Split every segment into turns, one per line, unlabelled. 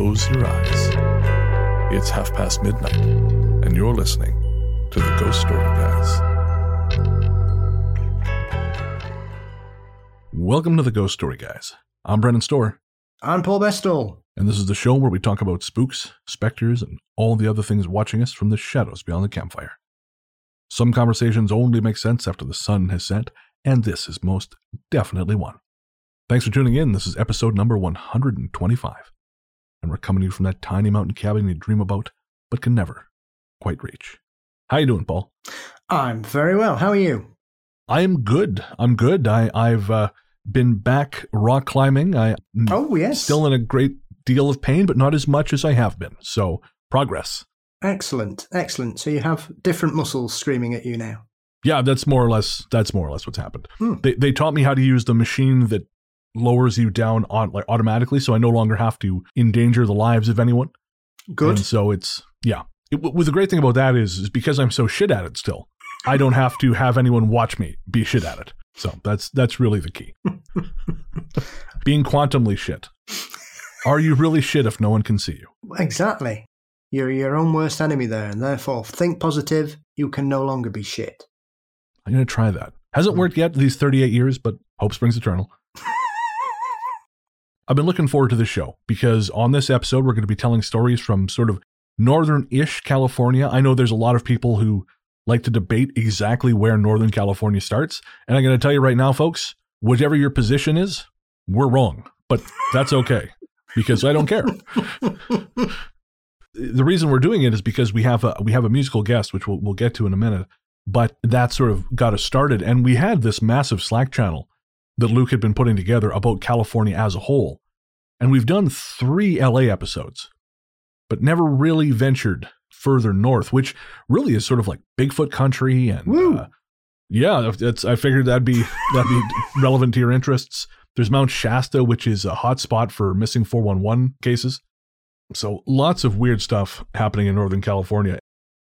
close your eyes. It's half past midnight, and you're listening to the Ghost Story Guys. Welcome to the Ghost Story Guys. I'm Brennan Storr,
I'm Paul Bestall.
and this is the show where we talk about spooks, specters, and all the other things watching us from the shadows beyond the campfire. Some conversations only make sense after the sun has set, and this is most definitely one. Thanks for tuning in. This is episode number 125. And we're coming to you from that tiny mountain cabin you dream about, but can never quite reach. How you doing, Paul?
I'm very well. How are you?
I am good. I'm good. I, I've uh, been back rock climbing. I
Oh, yes.
still in a great deal of pain, but not as much as I have been. So progress.
Excellent. Excellent. So you have different muscles screaming at you now.
Yeah, that's more or less that's more or less what's happened.
Hmm.
They they taught me how to use the machine that lowers you down on like automatically, so I no longer have to endanger the lives of anyone.
Good.
And so it's yeah. It, well, the great thing about that is is because I'm so shit at it still, I don't have to have anyone watch me be shit at it. So that's that's really the key. Being quantumly shit. Are you really shit if no one can see you?
Exactly. You're your own worst enemy there, and therefore think positive. You can no longer be shit.
I'm gonna try that. Hasn't hmm. worked yet these 38 years, but hope springs eternal. I've been looking forward to this show because on this episode we're going to be telling stories from sort of northern-ish California. I know there's a lot of people who like to debate exactly where northern California starts, and I'm going to tell you right now folks, whatever your position is, we're wrong, but that's okay because I don't care. the reason we're doing it is because we have a we have a musical guest which we'll we'll get to in a minute but that sort of got us started and we had this massive slack channel that luke had been putting together about california as a whole. And we've done three la episodes but never really ventured further north which really is sort of like bigfoot country and uh, yeah that's i figured that'd be that'd be relevant to your interests. There's mount shasta which is a hot spot for missing 411 cases. So lots of weird stuff happening in northern california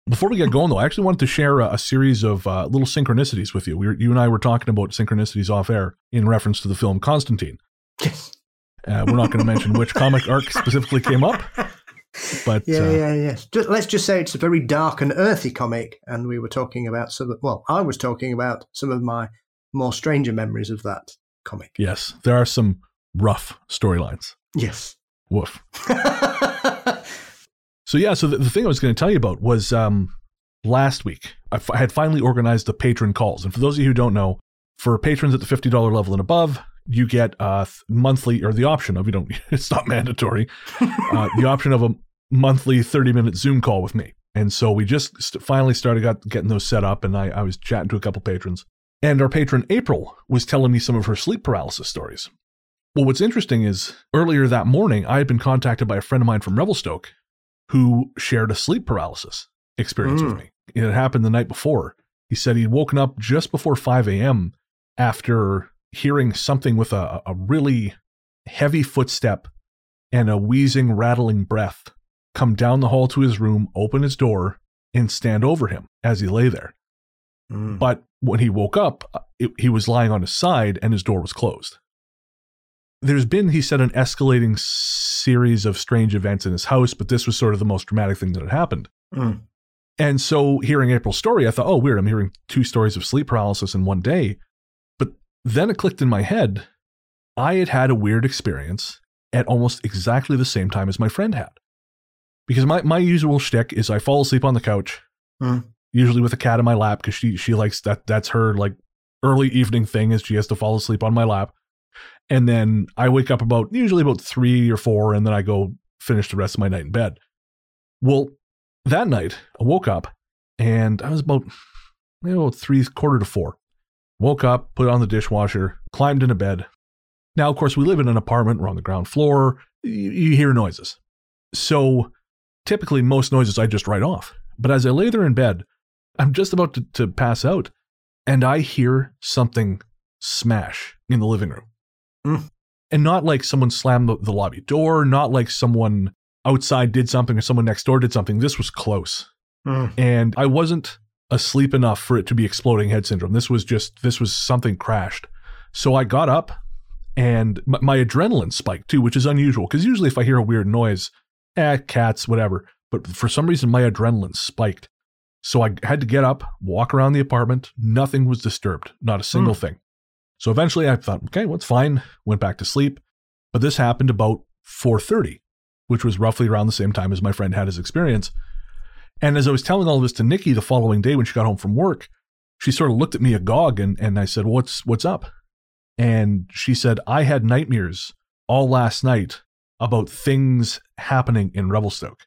before we get going, though, I actually wanted to share a, a series of uh, little synchronicities with you. We were, you and I were talking about synchronicities off air in reference to the film Constantine.
Yes.
Uh, we're not going to mention which comic arc specifically came up, but
Yeah,
uh,
yeah, yes. Just, let's just say it's a very dark and earthy comic, and we were talking about some. Of, well, I was talking about some of my more stranger memories of that comic.
yes, there are some rough storylines.
Yes.
Woof. So yeah, so the, the thing I was going to tell you about was um, last week I, f- I had finally organized the patron calls, and for those of you who don't know, for patrons at the fifty dollar level and above, you get a th- monthly or the option of you don't. It's not mandatory. uh, the option of a monthly thirty minute Zoom call with me, and so we just st- finally started got, getting those set up, and I, I was chatting to a couple patrons, and our patron April was telling me some of her sleep paralysis stories. Well, what's interesting is earlier that morning, I had been contacted by a friend of mine from Revelstoke who shared a sleep paralysis experience with
Mm.
me. It happened the night before. He said he'd woken up just before 5 a.m. after hearing something with a, a really heavy footstep and a wheezing, rattling breath come down the hall to his room, open his door, and stand over him as he lay there.
Mm.
But when he woke up, uh, it, he was lying on his side and his door was closed. There's been, he said, an escalating series of strange events in his house, but this was sort of the most dramatic thing that had happened.
Mm.
And so, hearing April's story, I thought, oh, weird. I'm hearing two stories of sleep paralysis in one day. But then it clicked in my head. I had had a weird experience at almost exactly the same time as my friend had. Because my, my usual shtick is I fall asleep on the couch,
Hmm.
usually with a cat in my lap, because she, she likes that. That's her like early evening thing is she has to fall asleep on my lap. And then I wake up about usually about three or four, and then I go finish the rest of my night in bed. Well, that night I woke up and I was about, you know, three quarter to four. Woke up, put on the dishwasher, climbed into bed. Now, of course, we live in an apartment. We're on the ground floor. You, you hear noises. So typically, most noises I just write off. But as I lay there in bed, I'm just about to, to pass out, and I hear something smash in the living room.
Mm.
And not like someone slammed the, the lobby door, not like someone outside did something or someone next door did something. This was close.
Mm.
And I wasn't asleep enough for it to be exploding head syndrome. This was just, this was something crashed. So I got up and my, my adrenaline spiked too, which is unusual because usually if I hear a weird noise, eh, cats, whatever. But for some reason, my adrenaline spiked. So I had to get up, walk around the apartment. Nothing was disturbed, not a single
Hmm.
thing. So eventually I thought, okay, well, it's fine. Went back to sleep. But this happened about 4:30, which was roughly around the same time as my friend had his experience. And as I was telling all of this to Nikki the following day when she got home from work, she sort of looked at me agog and, and I said, What's what's up? And she said, I had nightmares all last night about things happening in Revelstoke.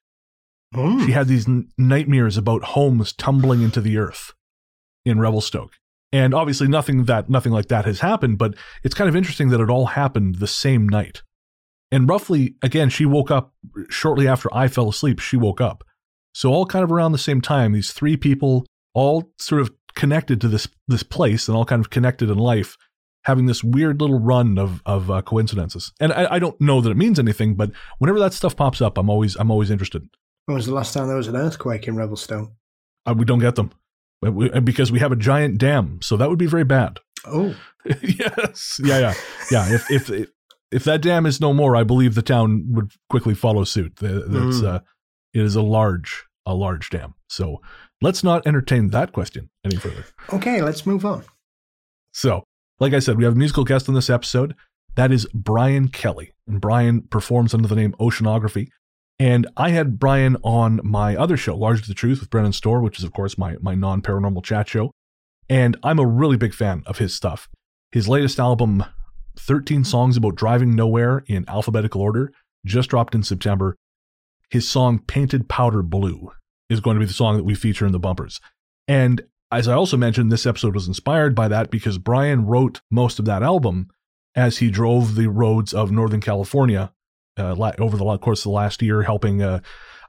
Mm.
She had these n- nightmares about homes tumbling into the earth in Revelstoke. And obviously nothing that nothing like that has happened, but it's kind of interesting that it all happened the same night. And roughly again, she woke up shortly after I fell asleep, she woke up. So all kind of around the same time, these three people all sort of connected to this this place and all kind of connected in life, having this weird little run of of uh, coincidences. And I, I don't know that it means anything, but whenever that stuff pops up, I'm always I'm always interested.
When was the last time there was an earthquake in Revelstone?
Uh, we don't get them because we have a giant dam, so that would be very bad.
Oh,
yes, yeah, yeah, yeah. If if if that dam is no more, I believe the town would quickly follow suit. That's
Mm.
uh, it is a large a large dam. So let's not entertain that question any further.
okay, let's move on.
So, like I said, we have a musical guest on this episode. That is Brian Kelly. And Brian performs under the name Oceanography. And I had Brian on my other show, Largely the Truth with Brennan Storr, which is, of course, my, my non paranormal chat show. And I'm a really big fan of his stuff. His latest album, 13 Songs About Driving Nowhere in Alphabetical Order, just dropped in September. His song Painted Powder Blue is going to be the song that we feature in the bumpers. And as I also mentioned, this episode was inspired by that because Brian wrote most of that album as he drove the roads of Northern California uh, la- over the course of the last year, helping uh,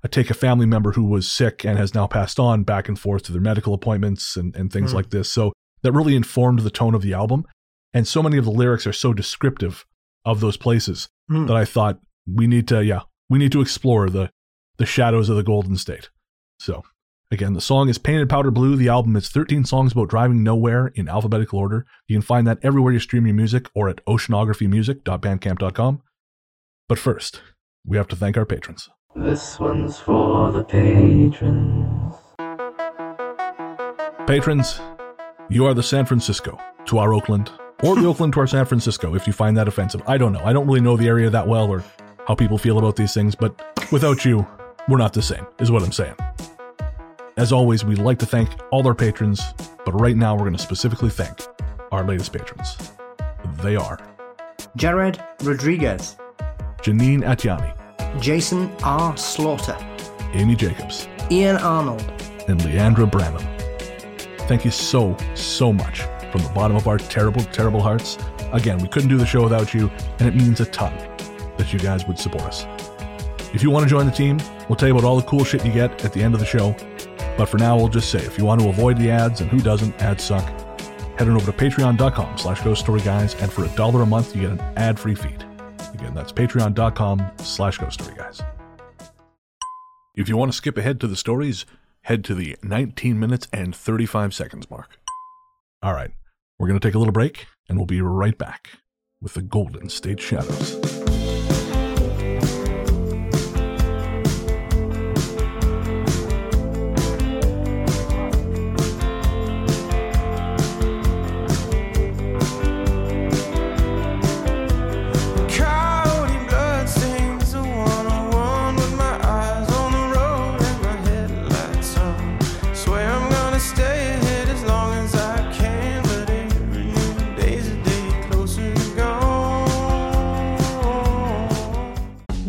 uh, take a family member who was sick and has now passed on back and forth to their medical appointments and, and things
Hmm.
like this. So that really informed the tone of the album. And so many of the lyrics are so descriptive of those places
Hmm.
that I thought we need to, yeah, we need to explore the the shadows of the Golden State. So again, the song is Painted Powder Blue. The album is 13 songs about driving nowhere in alphabetical order. You can find that everywhere you stream your music or at oceanographymusic.bandcamp.com. But first, we have to thank our patrons.
This one's for the patrons.
Patrons, you are the San Francisco to our Oakland, or the Oakland to our San Francisco, if you find that offensive. I don't know. I don't really know the area that well or how people feel about these things, but without you, we're not the same, is what I'm saying. As always, we'd like to thank all our patrons, but right now we're going to specifically thank our latest patrons. They are
Jared Rodriguez,
Janine Atiani,
Jason R. Slaughter,
Amy Jacobs,
Ian Arnold,
and Leandra Branham. Thank you so, so much from the bottom of our terrible, terrible hearts. Again, we couldn't do the show without you, and it means a ton that you guys would support us. If you want to join the team, we'll tell you about all the cool shit you get at the end of the show. But for now, we'll just say if you want to avoid the ads, and who doesn't, ads suck, head on over to patreon.com slash ghost story guys, and for a dollar a month, you get an ad-free feed. Again, that's patreon.com slash ghost story guys. If you want to skip ahead to the stories, head to the 19 minutes and 35 seconds mark. All right, we're going to take a little break, and we'll be right back with the Golden State Shadows.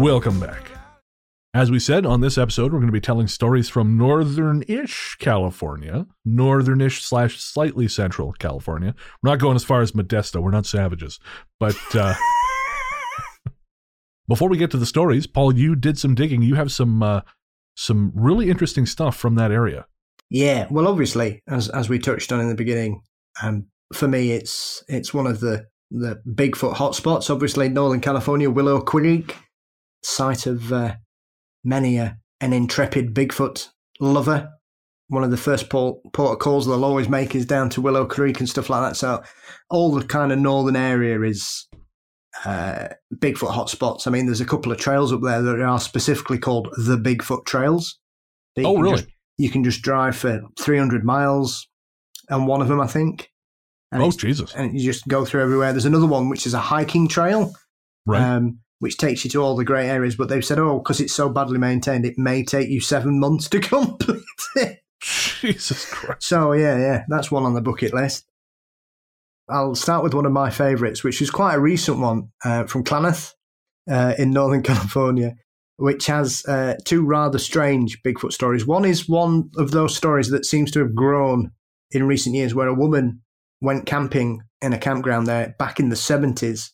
Welcome back. As we said on this episode, we're going to be telling stories from northern-ish California, northern-ish slash slightly central California. We're not going as far as Modesto. We're not savages, but uh, before we get to the stories, Paul, you did some digging. You have some uh, some really interesting stuff from that area.
Yeah, well, obviously, as as we touched on in the beginning, um, for me, it's it's one of the the Bigfoot hotspots. Obviously, Northern California, Willow Creek, site of uh, many a, an intrepid Bigfoot lover. One of the first port, port calls they'll always make is down to Willow Creek and stuff like that. So, all the kind of northern area is uh, Bigfoot hotspots. I mean, there's a couple of trails up there that are specifically called the Bigfoot trails.
Oh, really?
just- you can just drive for 300 miles on one of them, I think. And
oh, Jesus!
and you just go through everywhere. There's another one which is a hiking trail,
Right?
um, which takes you to all the great areas. But they've said, oh, because it's so badly maintained, it may take you seven months to complete it.
Jesus Christ!
So yeah, yeah, that's one on the bucket list. I'll start with one of my favourites, which is quite a recent one uh, from Klamath uh, in Northern California, which has uh, two rather strange Bigfoot stories. One is one of those stories that seems to have grown in recent years, where a woman went camping in a campground there back in the 70s.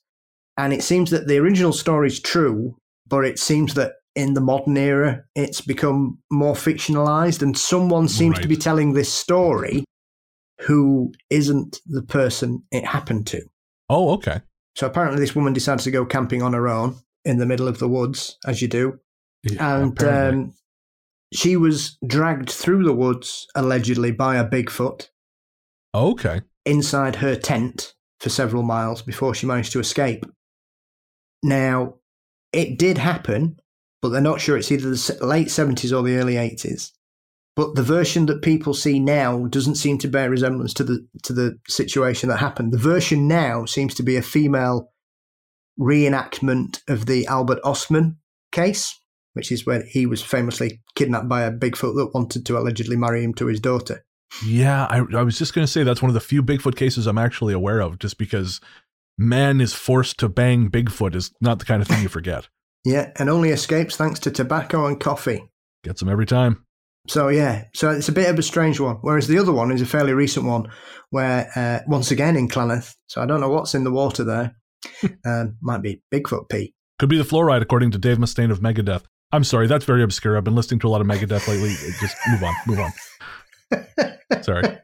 And it seems that the original story is true, but it seems that in the modern era, it's become more fictionalized, and someone seems to be telling this story who isn't the person it happened to.
Oh, okay.
So apparently, this woman decides to go camping on her own in the middle of the woods, as you do,
Yeah,
and um, she was dragged through the woods allegedly by a Bigfoot
okay.
inside her tent for several miles before she managed to escape. Now, it did happen, but they're not sure it's either the late 70s or the early 80s. But the version that people see now doesn't seem to bear resemblance to the to the situation that happened. The version now seems to be a female reenactment of the Albert Ostman case, which is where he was famously kidnapped by a Bigfoot that wanted to allegedly marry him to his daughter.
Yeah, I, I was just going to say that's one of the few Bigfoot cases I'm actually aware of, just because man is forced to bang Bigfoot is not the kind of thing you forget.
Yeah, and only escapes thanks to tobacco and coffee.
Gets them every time.
So yeah, so it's a bit of a strange one. Whereas the other one is a fairly recent one, where uh, once again in Klamath. So I don't know what's in the water there. um, might be Bigfoot pee.
Could be the fluoride, according to Dave Mustaine of Megadeth. I'm sorry, that's very obscure. I've been listening to a lot of Megadeth lately. Just move on, move on. Sorry.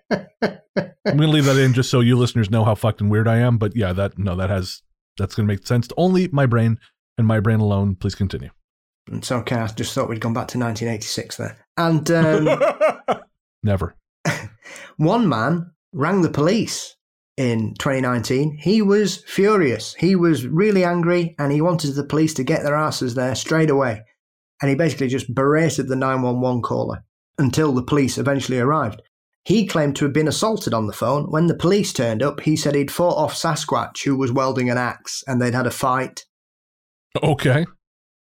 I'm going to leave that in just so you listeners know how fucking weird I am. But yeah, that no, that has that's going to make sense to only my brain and my brain alone. Please continue.
It's okay. I just thought we'd gone back to 1986 there. And um,
Never.
one man rang the police in 2019. He was furious. He was really angry, and he wanted the police to get their asses there straight away. And he basically just berated the 911 caller until the police eventually arrived. He claimed to have been assaulted on the phone. When the police turned up, he said he'd fought off Sasquatch, who was welding an axe, and they'd had a fight.
Okay.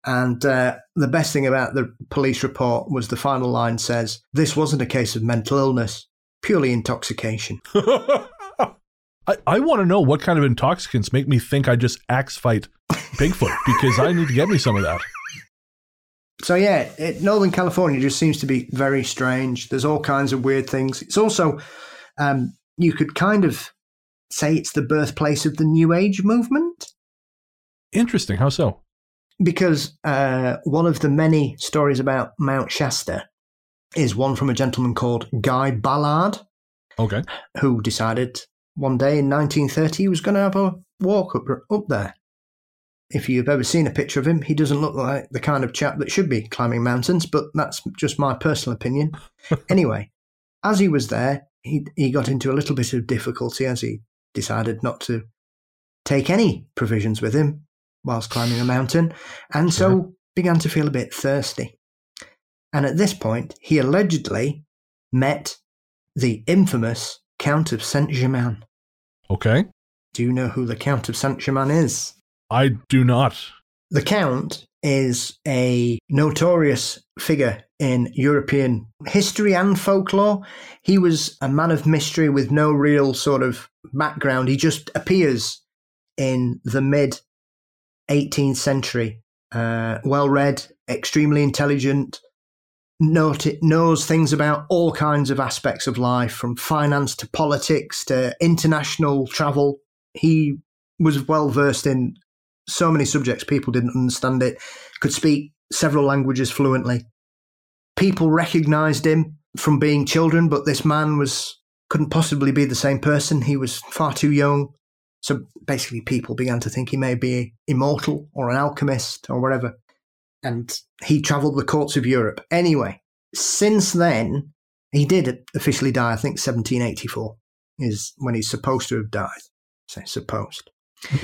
And uh, the best thing about the police report was the final line says, This wasn't a case of mental illness, purely intoxication.
I, I want to know what kind of intoxicants make me think I just axe fight Bigfoot because I need to get me some of that.
So yeah, it, Northern California just seems to be very strange. There's all kinds of weird things. It's also, um, you could kind of say it's the birthplace of the New Age movement
Interesting. How so?
because uh, one of the many stories about Mount Shasta is one from a gentleman called Guy Ballard,
Okay.
who decided one day in 1930 he was going to have a walk up up there. If you've ever seen a picture of him, he doesn't look like the kind of chap that should be climbing mountains, but that's just my personal opinion. anyway, as he was there, he, he got into a little bit of difficulty as he decided not to take any provisions with him whilst climbing a mountain, and so
Sure.
began to feel a bit thirsty. And at this point, he allegedly met the infamous Count of Saint Germain.
Okay.
Do you know who the Count of Saint Germain is?
I do not.
The Count is a notorious figure in European history and folklore. He was a man of mystery with no real sort of background. He just appears in the mid 18th century. Uh, well read, extremely intelligent, knows things about all kinds of aspects of life, from finance to politics to international travel. He was well versed in so many subjects, people didn't understand it, could speak several languages fluently. People recognized him from being children, but this man was couldn't possibly be the same person. He was far too young. So basically, people began to think he may be immortal or an alchemist or whatever. And he traveled the courts of Europe. Anyway, since then, he did officially die, I think 1784 is when he's supposed to have died. Say supposed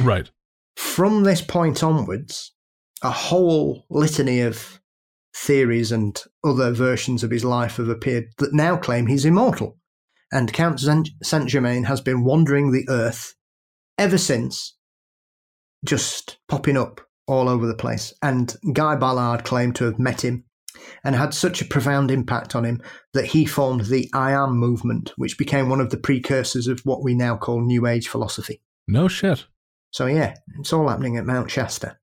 Right.
From this point onwards, a whole litany of theories and other versions of his life have appeared that now claim he's immortal. And Count Saint Germain has been wandering the earth ever since, just popping up all over the place. And Guy Ballard claimed to have met him and had such a profound impact on him that he formed the I Am movement, which became one of the precursors of what we now call New Age philosophy.
No shit.
So yeah, it's all happening at Mount Shasta.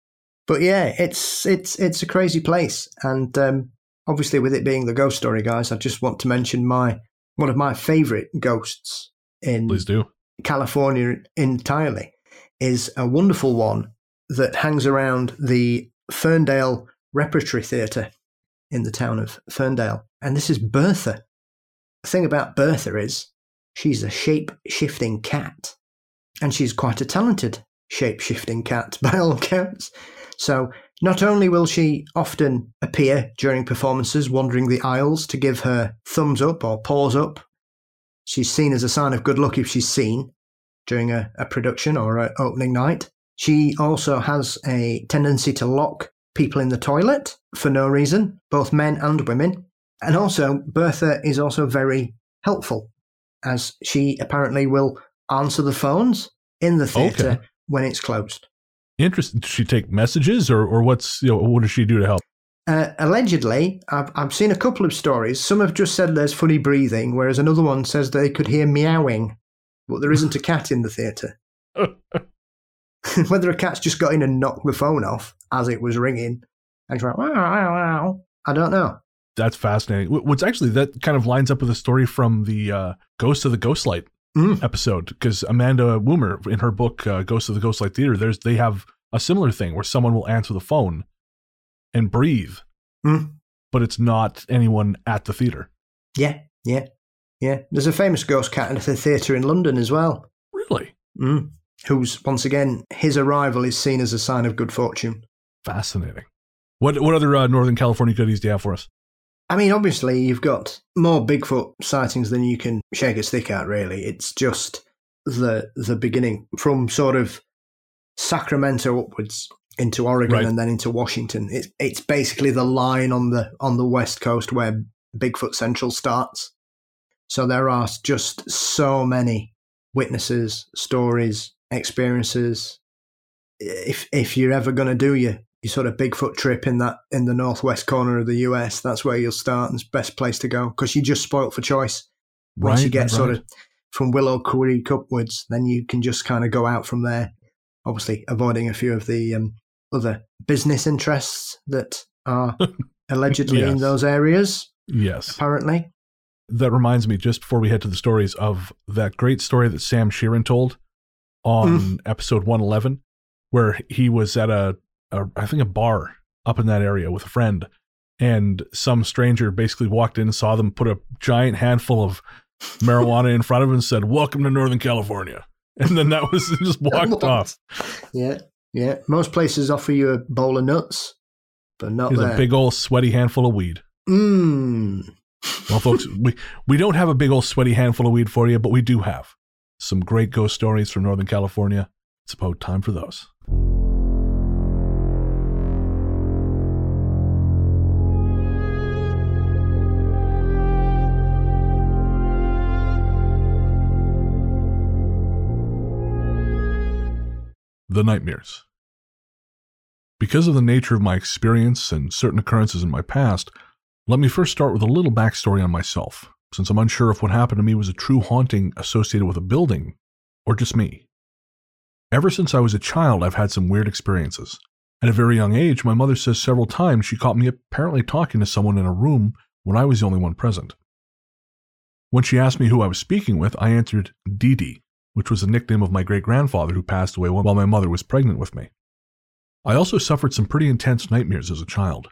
But yeah, it's it's it's a crazy place, and um, obviously with it being the ghost story, guys, I just want to mention my one of my favourite ghosts in
Please do.
California entirely is a wonderful one that hangs around the Ferndale Repertory Theatre in the town of Ferndale, and this is Bertha. The thing about Bertha is she's a shape shifting cat, and she's quite a talented shape shifting cat by all accounts. So, not only will she often appear during performances wandering the aisles to give her thumbs up or paws up, she's seen as a sign of good luck if she's seen during a, a production or an opening night. She also has a tendency to lock people in the toilet for no reason, both men and women. And also, Bertha is also very helpful, as she apparently will answer the phones in the theatre
Okay.
When it's closed.
Interesting. Does she take messages or, or what's, you know, what does she do to help?
Uh, allegedly, I've, I've seen a couple of stories. Some have just said there's funny breathing, whereas another one says they could hear meowing, but there isn't a cat in the theatre. Whether a cat's just got in and knocked the phone off as it was ringing and went, wow, wow, wow, I don't know.
That's fascinating. Wh- What's actually, that kind of lines up with a story from the uh, Ghost of the Ghostlight
Mm.
episode because Amanda Woomer in her book uh, Ghost of the Ghostlight Theater, there's they have a similar thing where someone will answer the phone and breathe,
Mm.
but it's not anyone at the theater.
Yeah, yeah, yeah. There's a famous ghost cat in the theatre in London as well,
Really
mm. who's, once again, his arrival is seen as a sign of good fortune.
fascinating. What what other uh, Northern California goodies do you have for us?
I mean, obviously, you've got more Bigfoot sightings than you can shake a stick at. Really, it's just the the beginning from sort of Sacramento upwards into Oregon
Right.
and then into Washington. It's it's basically the line on the on the west coast where Bigfoot Central starts. So there are just so many witnesses, stories, experiences. If if you're ever going to do your your sort of Bigfoot trip in that in the northwest corner of the US, that's where you'll start and it's best place to go because you're just spoilt for choice. Once you get
right,
sort of from Willow Creek upwards, then you can just kind of go out from there. Obviously, avoiding a few of the um, other business interests that are allegedly in those areas.
yes,
Apparently,
that reminds me just before we head to the stories of that great story that Sam Sheeran told on
Mm.
episode 111 where he was at a, a I think a bar up in that area with a friend and some stranger basically walked in saw them put a giant handful of marijuana in front of him and said welcome to northern california and then that was just walked off
yeah, Yeah, most places offer you a bowl of nuts, but not
Here's
there.
a big old sweaty handful of weed.
Mmm.
Well, folks, we, we don't have a big old sweaty handful of weed for you, but we do have some great ghost stories from Northern California. It's about time for those. The Nightmares. Because of the nature of my experience and certain occurrences in my past, let me first start with a little backstory on myself, since I'm unsure if what happened to me was a true haunting associated with a building or just me. Ever since I was a child, I've had some weird experiences. At a very young age, my mother says several times she caught me apparently talking to someone in a room when I was the only one present. When she asked me who I was speaking with, I answered Dee Dee, which was the nickname of my great grandfather who passed away while my mother was pregnant with me. I also suffered some pretty intense nightmares as a child.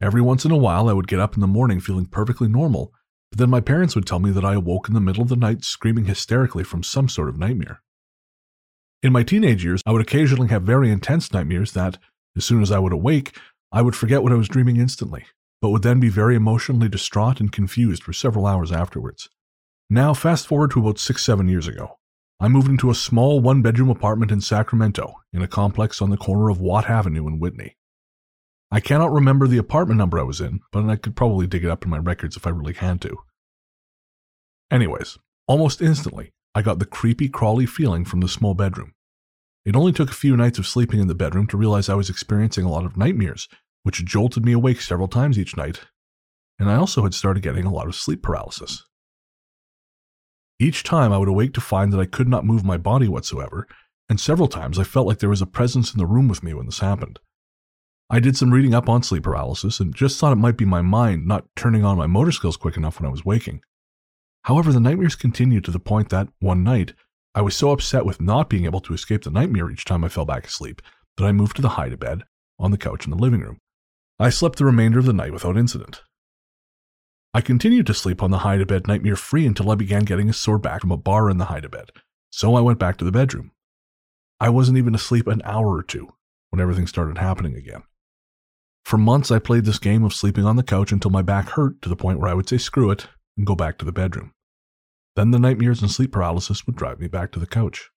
Every once in a while, I would get up in the morning feeling perfectly normal, but then my parents would tell me that I awoke in the middle of the night screaming hysterically from some sort of nightmare. In my teenage years, I would occasionally have very intense nightmares that, as soon as I would awake, I would forget what I was dreaming instantly, but would then be very emotionally distraught and confused for several hours afterwards. Now, fast forward to about six, seven years ago. I moved into a small one bedroom apartment in Sacramento, in a complex on the corner of Watt Avenue in Whitney. I cannot remember the apartment number I was in, but I could probably dig it up in my records if I really had to. Anyways, almost instantly, I got the creepy, crawly feeling from the small bedroom. It only took a few nights of sleeping in the bedroom to realize I was experiencing a lot of nightmares, which jolted me awake several times each night, and I also had started getting a lot of sleep paralysis. Each time I would awake to find that I could not move my body whatsoever, and several times I felt like there was a presence in the room with me when this happened. I did some reading up on sleep paralysis and just thought it might be my mind not turning on my motor skills quick enough when I was waking. However, the nightmares continued to the point that, one night, I was so upset with not being able to escape the nightmare each time I fell back asleep that I moved to the hide bed on the couch in the living room. I slept the remainder of the night without incident. I continued to sleep on the hide a bed nightmare free until I began getting a sore back from a bar in the hide a bed, so I went back to the bedroom. I wasn't even asleep an hour or two when everything started happening again. For months, I played this game of sleeping on the couch until my back hurt to the point where I would say screw it and go back to the bedroom. Then the nightmares and sleep paralysis would drive me back to the couch.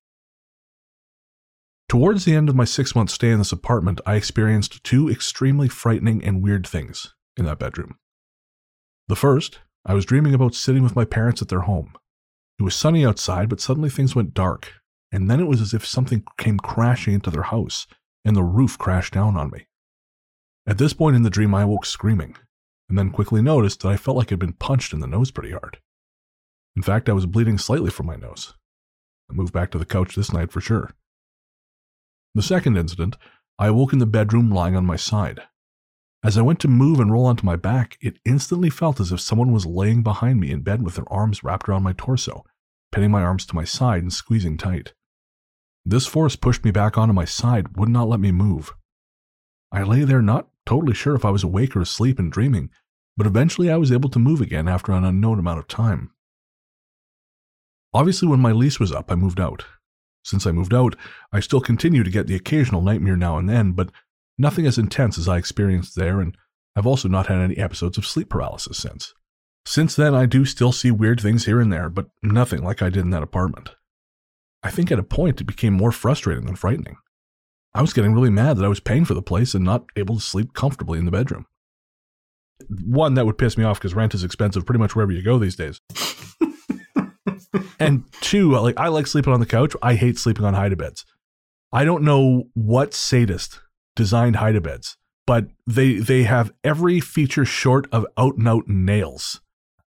Towards the end of my six month stay in this apartment, I experienced two extremely frightening and weird things in that bedroom. The first, I was dreaming about sitting with my parents at their home. It was sunny outside, but suddenly things went dark, and then it was as if something came crashing into their house, and the roof crashed down on me. At this point in the dream, I woke screaming, and then quickly noticed that I felt like I'd been punched in the nose pretty hard. In fact, I was bleeding slightly from my nose. I moved back to the couch this night for sure. The second incident, I awoke in the bedroom lying on my side. As I went to move and roll onto my back, it instantly felt as if someone was laying behind me in bed with their arms wrapped around my torso, pinning my arms to my side and squeezing tight. This force pushed me back onto my side, would not let me move. I lay there not totally sure if I was awake or asleep and dreaming, but eventually I was able to move again after an unknown amount of time. Obviously, when my lease was up, I moved out. Since I moved out, I still continue to get the occasional nightmare now and then, but nothing as intense as I experienced there, and I've also not had any episodes of sleep paralysis since. Since then, I do still see weird things here and there, but nothing like I did in that apartment. I think at a point it became more frustrating than frightening. I was getting really mad that I was paying for the place and not able to sleep comfortably in the bedroom. One, that would piss me off because rent is expensive pretty much wherever you go these days. and two, like I like sleeping on the couch. I hate sleeping on hide beds. I don't know what sadist designed hide beds, but they they have every feature short of out and out nails.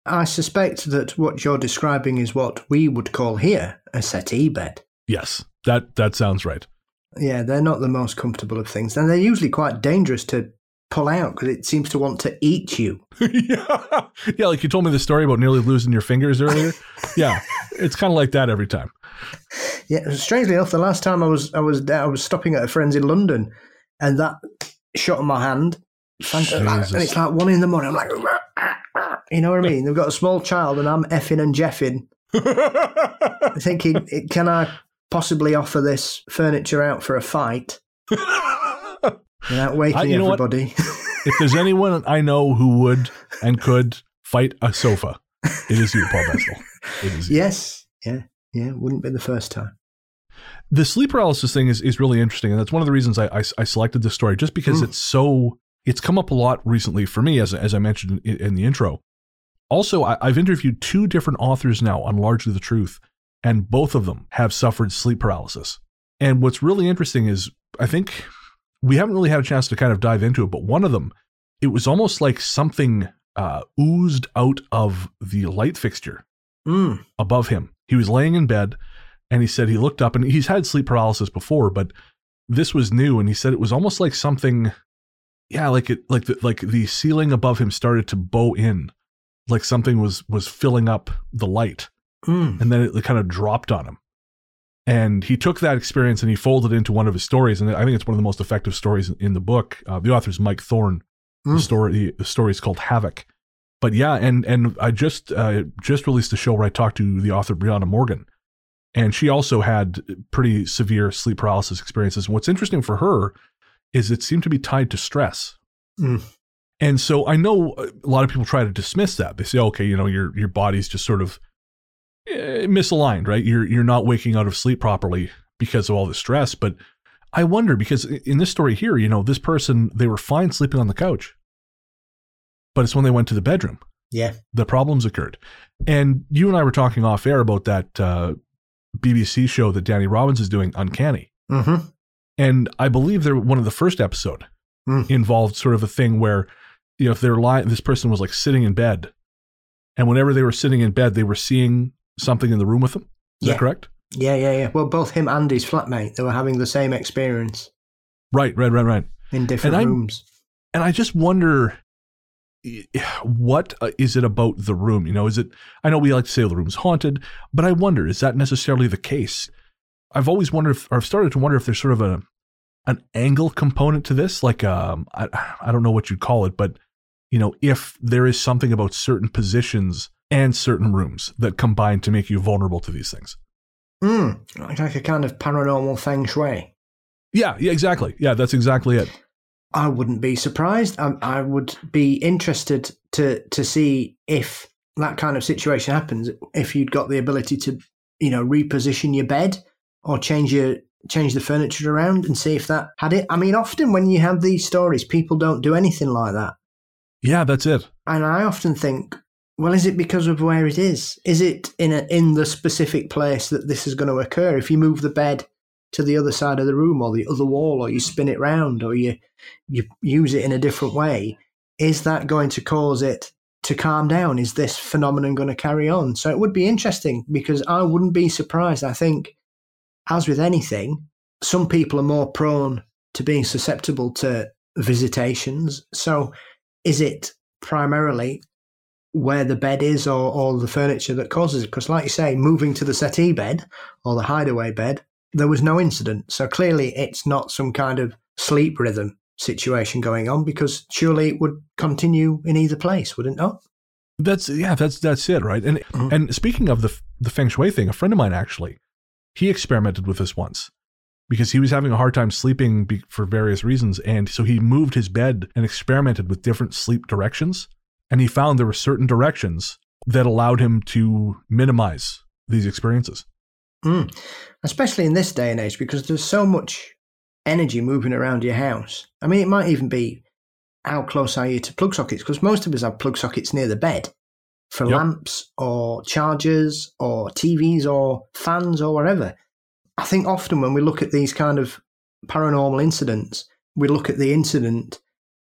I suspect that what you're describing is what we would call here a settee bed.
Yes, that that sounds right.
Yeah, they're not the most comfortable of things, and they're usually quite dangerous to pull out because it seems to want to eat you.
yeah. yeah, like you told me the story about nearly losing your fingers earlier. yeah, it's kind of like that every time.
Yeah, strangely enough, the last time I was I was I was stopping at a friend's in London, and that shot in my hand, and
uh,
it's like one in the morning. I'm like, you know what I mean? They've got a small child, and I'm effing and jeffing, thinking, can I possibly offer this furniture out for a fight? Without waking
I- you know
everybody.
if there's anyone I know who would and could fight a sofa, it is you, Paul Bestall. It is you.
yes. Yeah. Yeah. Wouldn't be the first time.
The sleep paralysis thing is, is really interesting, and that's one of the reasons I, I, I selected this story, just because
Mm.
it's so it's come up a lot recently for me, as as I mentioned in, in the intro. Also, I, I've interviewed two different authors now on Largely the Truth, and both of them have suffered sleep paralysis. And what's really interesting is I think we haven't really had a chance to kind of dive into it, but one of them, it was almost like something uh, oozed out of the light fixture
Mm.
above him. He was laying in bed and he said he looked up and he's had sleep paralysis before, but this was new and he said it was almost like something yeah, like it like the like the ceiling above him started to bow in. Like something was was filling up the light
Mm.
and then it kind of dropped on him. And he took that experience and he folded it into one of his stories, and I think it's one of the most effective stories in the book. Uh, the author's Mike Thorne. The
Mm.
story the story is called Havoc. But yeah, and and I just uh, just released a show where I talked to the author Brianna Morgan, and she also had pretty severe sleep paralysis experiences. And what's interesting for her is it seemed to be tied to stress.
Mm.
And so I know a lot of people try to dismiss that. They say, okay, you know, your your body's just sort of eh, misaligned, right? You're you're not waking out of sleep properly because of all the stress. But I wonder because in this story here, you know, this person they were fine sleeping on the couch, but it's when they went to the bedroom
Yeah.
the problems occurred. And you and I were talking off air about that uh, BBC show that Danny Robins is doing, Uncanny.
Mm-hmm.
And I believe they're one of the first episode
Mm.
involved sort of a thing where, you know, if they're lying, this person was like sitting in bed, and whenever they were sitting in bed, they were seeing something in the room with them. Is
Yeah.
that correct?
Yeah, yeah, yeah. Well, both him and his flatmate, they were having the same experience
Right, right, right, right.
in different
And
rooms.
And I just wonder what uh, is it about the room? You know, is it? I know we like to say the room's haunted, but I wonder is that necessarily the case? I've always wondered, if, or I've started to wonder if there's sort of a an angle component to this. Like, um, I I don't know what you'd call it, but you know, if there is something about certain positions and certain rooms that combine to make you vulnerable to these things.
Mm. Like like a kind of paranormal feng shui.
Yeah, yeah, exactly. Yeah, that's exactly it.
I wouldn't be surprised. I, I would be interested to to see if that kind of situation happens. If you'd got the ability to, you know, reposition your bed or change your change the furniture around and see if that had it. I mean, often when you have these stories, people don't do anything like that,
Yeah, that's it.
and I often think, well, is it because of where it is? Is it in a, in the specific place that this is going to occur? If you move the bed to the other side of the room or the other wall, or you spin it round, or you you use it in a different way, is that going to cause it to calm down? Is this phenomenon going to carry on? So it would be interesting because I wouldn't be surprised. I think, as with anything, some people are more prone to being susceptible to visitations. So is it primarily where the bed is or, or the furniture that causes it? Because, like you say, moving to the settee bed or the hideaway bed, there was no incident. So clearly, it's not some kind of sleep rhythm situation going on because surely it would continue in either place, would it not?
That's yeah, that's that's it, right? And
Mhm.
and speaking of the the feng shui thing, a friend of mine actually, he experimented with this once because he was having a hard time sleeping be, for various reasons, and so he moved his bed and experimented with different sleep directions, and he found there were certain directions that allowed him to minimize these experiences.
Mm. Especially in this day and age because there's so much energy moving around your house. I mean, it might even be how close are you to plug sockets because most of us have plug sockets near the bed for
Yep.
lamps or chargers or TVs or fans or whatever. I think often when we look at these kind of paranormal incidents, we look at the incident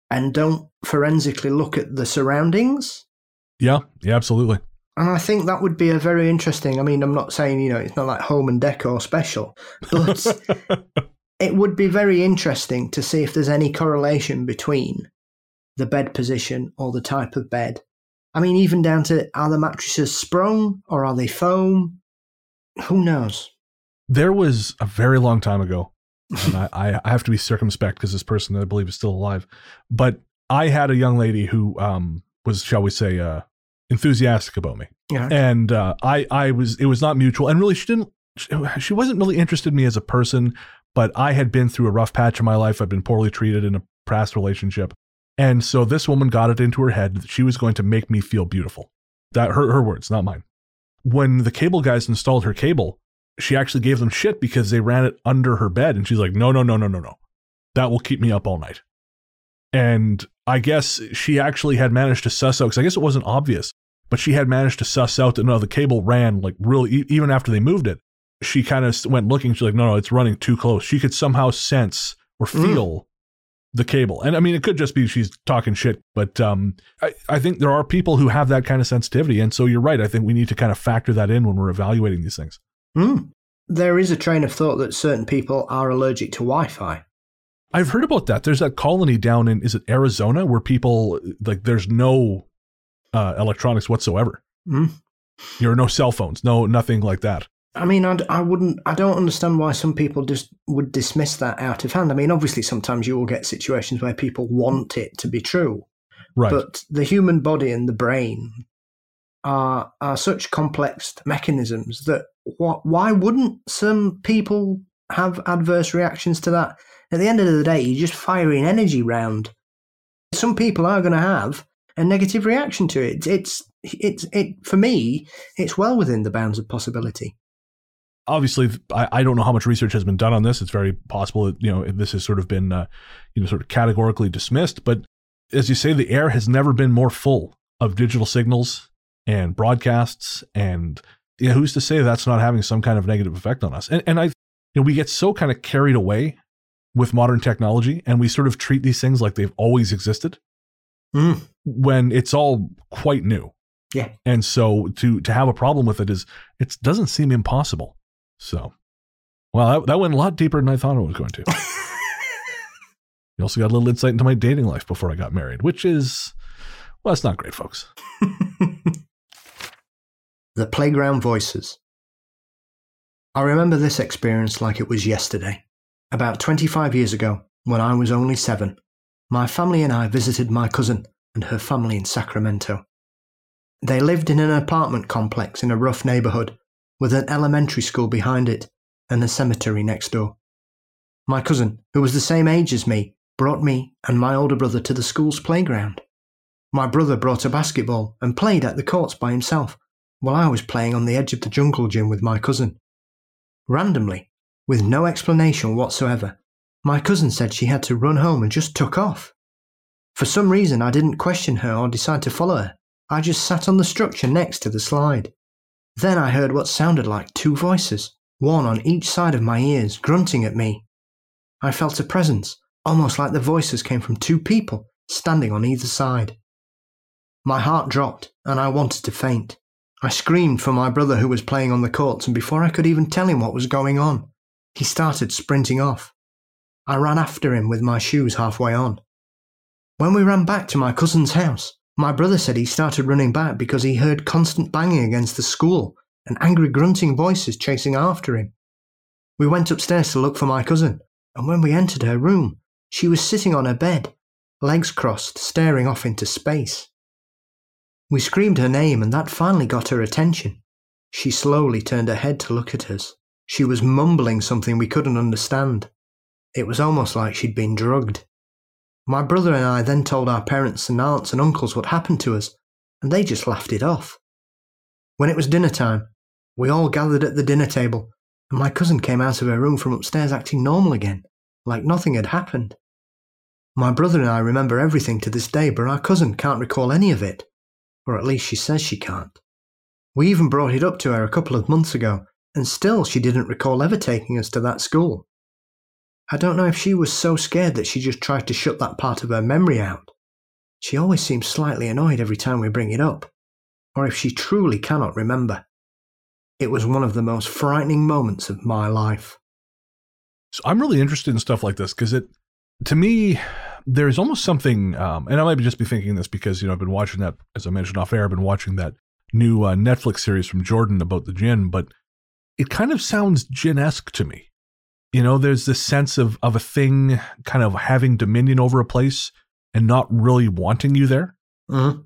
and don't forensically look at the surroundings.
Yeah, yeah, absolutely.
And I think that would be a very interesting. I mean, I'm not saying, you know, it's not like home and decor special, but it would be very interesting to see if there's any correlation between the bed position or the type of bed. I mean, even down to are the mattresses sprung or are they foam? Who knows?
There was a very long time ago, and I, I have to be circumspect because this person I believe is still alive. But I had a young lady who um, was, shall we say, uh, enthusiastic about me,
Yeah.
and uh, I I was it was not mutual, and really she didn't she, wasn't really interested in me as a person, but I had been through a rough patch in my life. I'd been poorly treated in a past relationship. And so this woman got it into her head that she was going to make me feel beautiful. That her her words, not mine. When the cable guys installed her cable, she actually gave them shit because they ran it under her bed and she's like, "No, no, no, no, no, no. That will keep me up all night." And I guess she actually had managed to suss out cuz I guess it wasn't obvious, but she had managed to suss out that no, the cable ran like really even after they moved it. She kind of went looking. She's like, "No, no, it's running too close." She could somehow sense or
Mm.
feel the cable. And I mean, it could just be she's talking shit, but um, I, I think there are people who have that kind of sensitivity. And so you're right. I think we need to kind of factor that in when we're evaluating these things.
Mm. There is a train of thought that certain people are allergic to Wi Fi.
I've heard about that. There's that colony down in, is it Arizona, where people, like, there's no uh, electronics whatsoever.
Mm.
There are no cell phones, no, nothing like that.
I mean, I'd, I wouldn't, I don't understand why some people just would dismiss that out of hand. I mean, obviously, sometimes you will get situations where people want it to be true,
Right.
but the human body and the brain are are such complex mechanisms that wh- why wouldn't some people have adverse reactions to that? At the end of the day, you're just firing energy round. Some people are going to have a negative reaction to it. It's it's it for me. It's well within the bounds of possibility.
obviously I, I don't know how much research has been done on this it's very possible that you know this has sort of been uh, you know sort of categorically dismissed but as you say the air has never been more full of digital signals and broadcasts and know, who's to say that's not having some kind of negative effect on us and, and i you know we get so kind of carried away with modern technology and we sort of treat these things like they've always existed
Mm.
when it's all quite new
Yeah.
and so to to have a problem with it is it doesn't seem impossible so, well, that, that went a lot deeper than I thought it was going to. you also got a little insight into my dating life before I got married, which is, well, it's not great, folks.
The Playground Voices. I remember this experience like it was yesterday. About 25 years ago, when I was only seven, my family and I visited my cousin and her family in Sacramento. They lived in an apartment complex in a rough neighborhood with an elementary school behind it and a cemetery next door. My cousin, who was the same age as me, brought me and my older brother to the school's playground. My brother brought a basketball and played at the courts by himself, while I was playing on the edge of the jungle gym with my cousin. Randomly, with no explanation whatsoever, my cousin said she had to run home and just took off. For some reason, I didn't question her or decide to follow her. I just sat on the structure next to the slide. Then I heard what sounded like two voices, one on each side of my ears, grunting at me. I felt a presence, almost like the voices came from two people standing on either side. My heart dropped, and I wanted to faint. I screamed for my brother who was playing on the courts, and before I could even tell him what was going on, he started sprinting off. I ran after him with my shoes halfway on. When we ran back to my cousin's house, my brother said he started running back because he heard constant banging against the school and angry grunting voices chasing after him. We went upstairs to look for my cousin, and when we entered her room, she was sitting on her bed, legs crossed, staring off into space. We screamed her name, and that finally got her attention. She slowly turned her head to look at us. She was mumbling something we couldn't understand. It was almost like she'd been drugged. My brother and I then told our parents and aunts and uncles what happened to us, and they just laughed it off. When it was dinner time, we all gathered at the dinner table, and my cousin came out of her room from upstairs acting normal again, like nothing had happened. My brother and I remember everything to this day, but our cousin can't recall any of it, or at least she says she can't. We even brought it up to her a couple of months ago, and still she didn't recall ever taking us to that school. I don't know if she was so scared that she just tried to shut that part of her memory out. She always seems slightly annoyed every time we bring it up, or if she truly cannot remember. It was one of the most frightening moments of my life.
So I'm really interested in stuff like this because it, to me, there's almost something, um, and I might just be thinking this because you know I've been watching that, as I mentioned off air, I've been watching that new uh, Netflix series from Jordan about the jinn, but it kind of sounds jinn-esque to me. You know, there's this sense of of a thing kind of having dominion over a place and not really wanting you there.
Mm-hmm.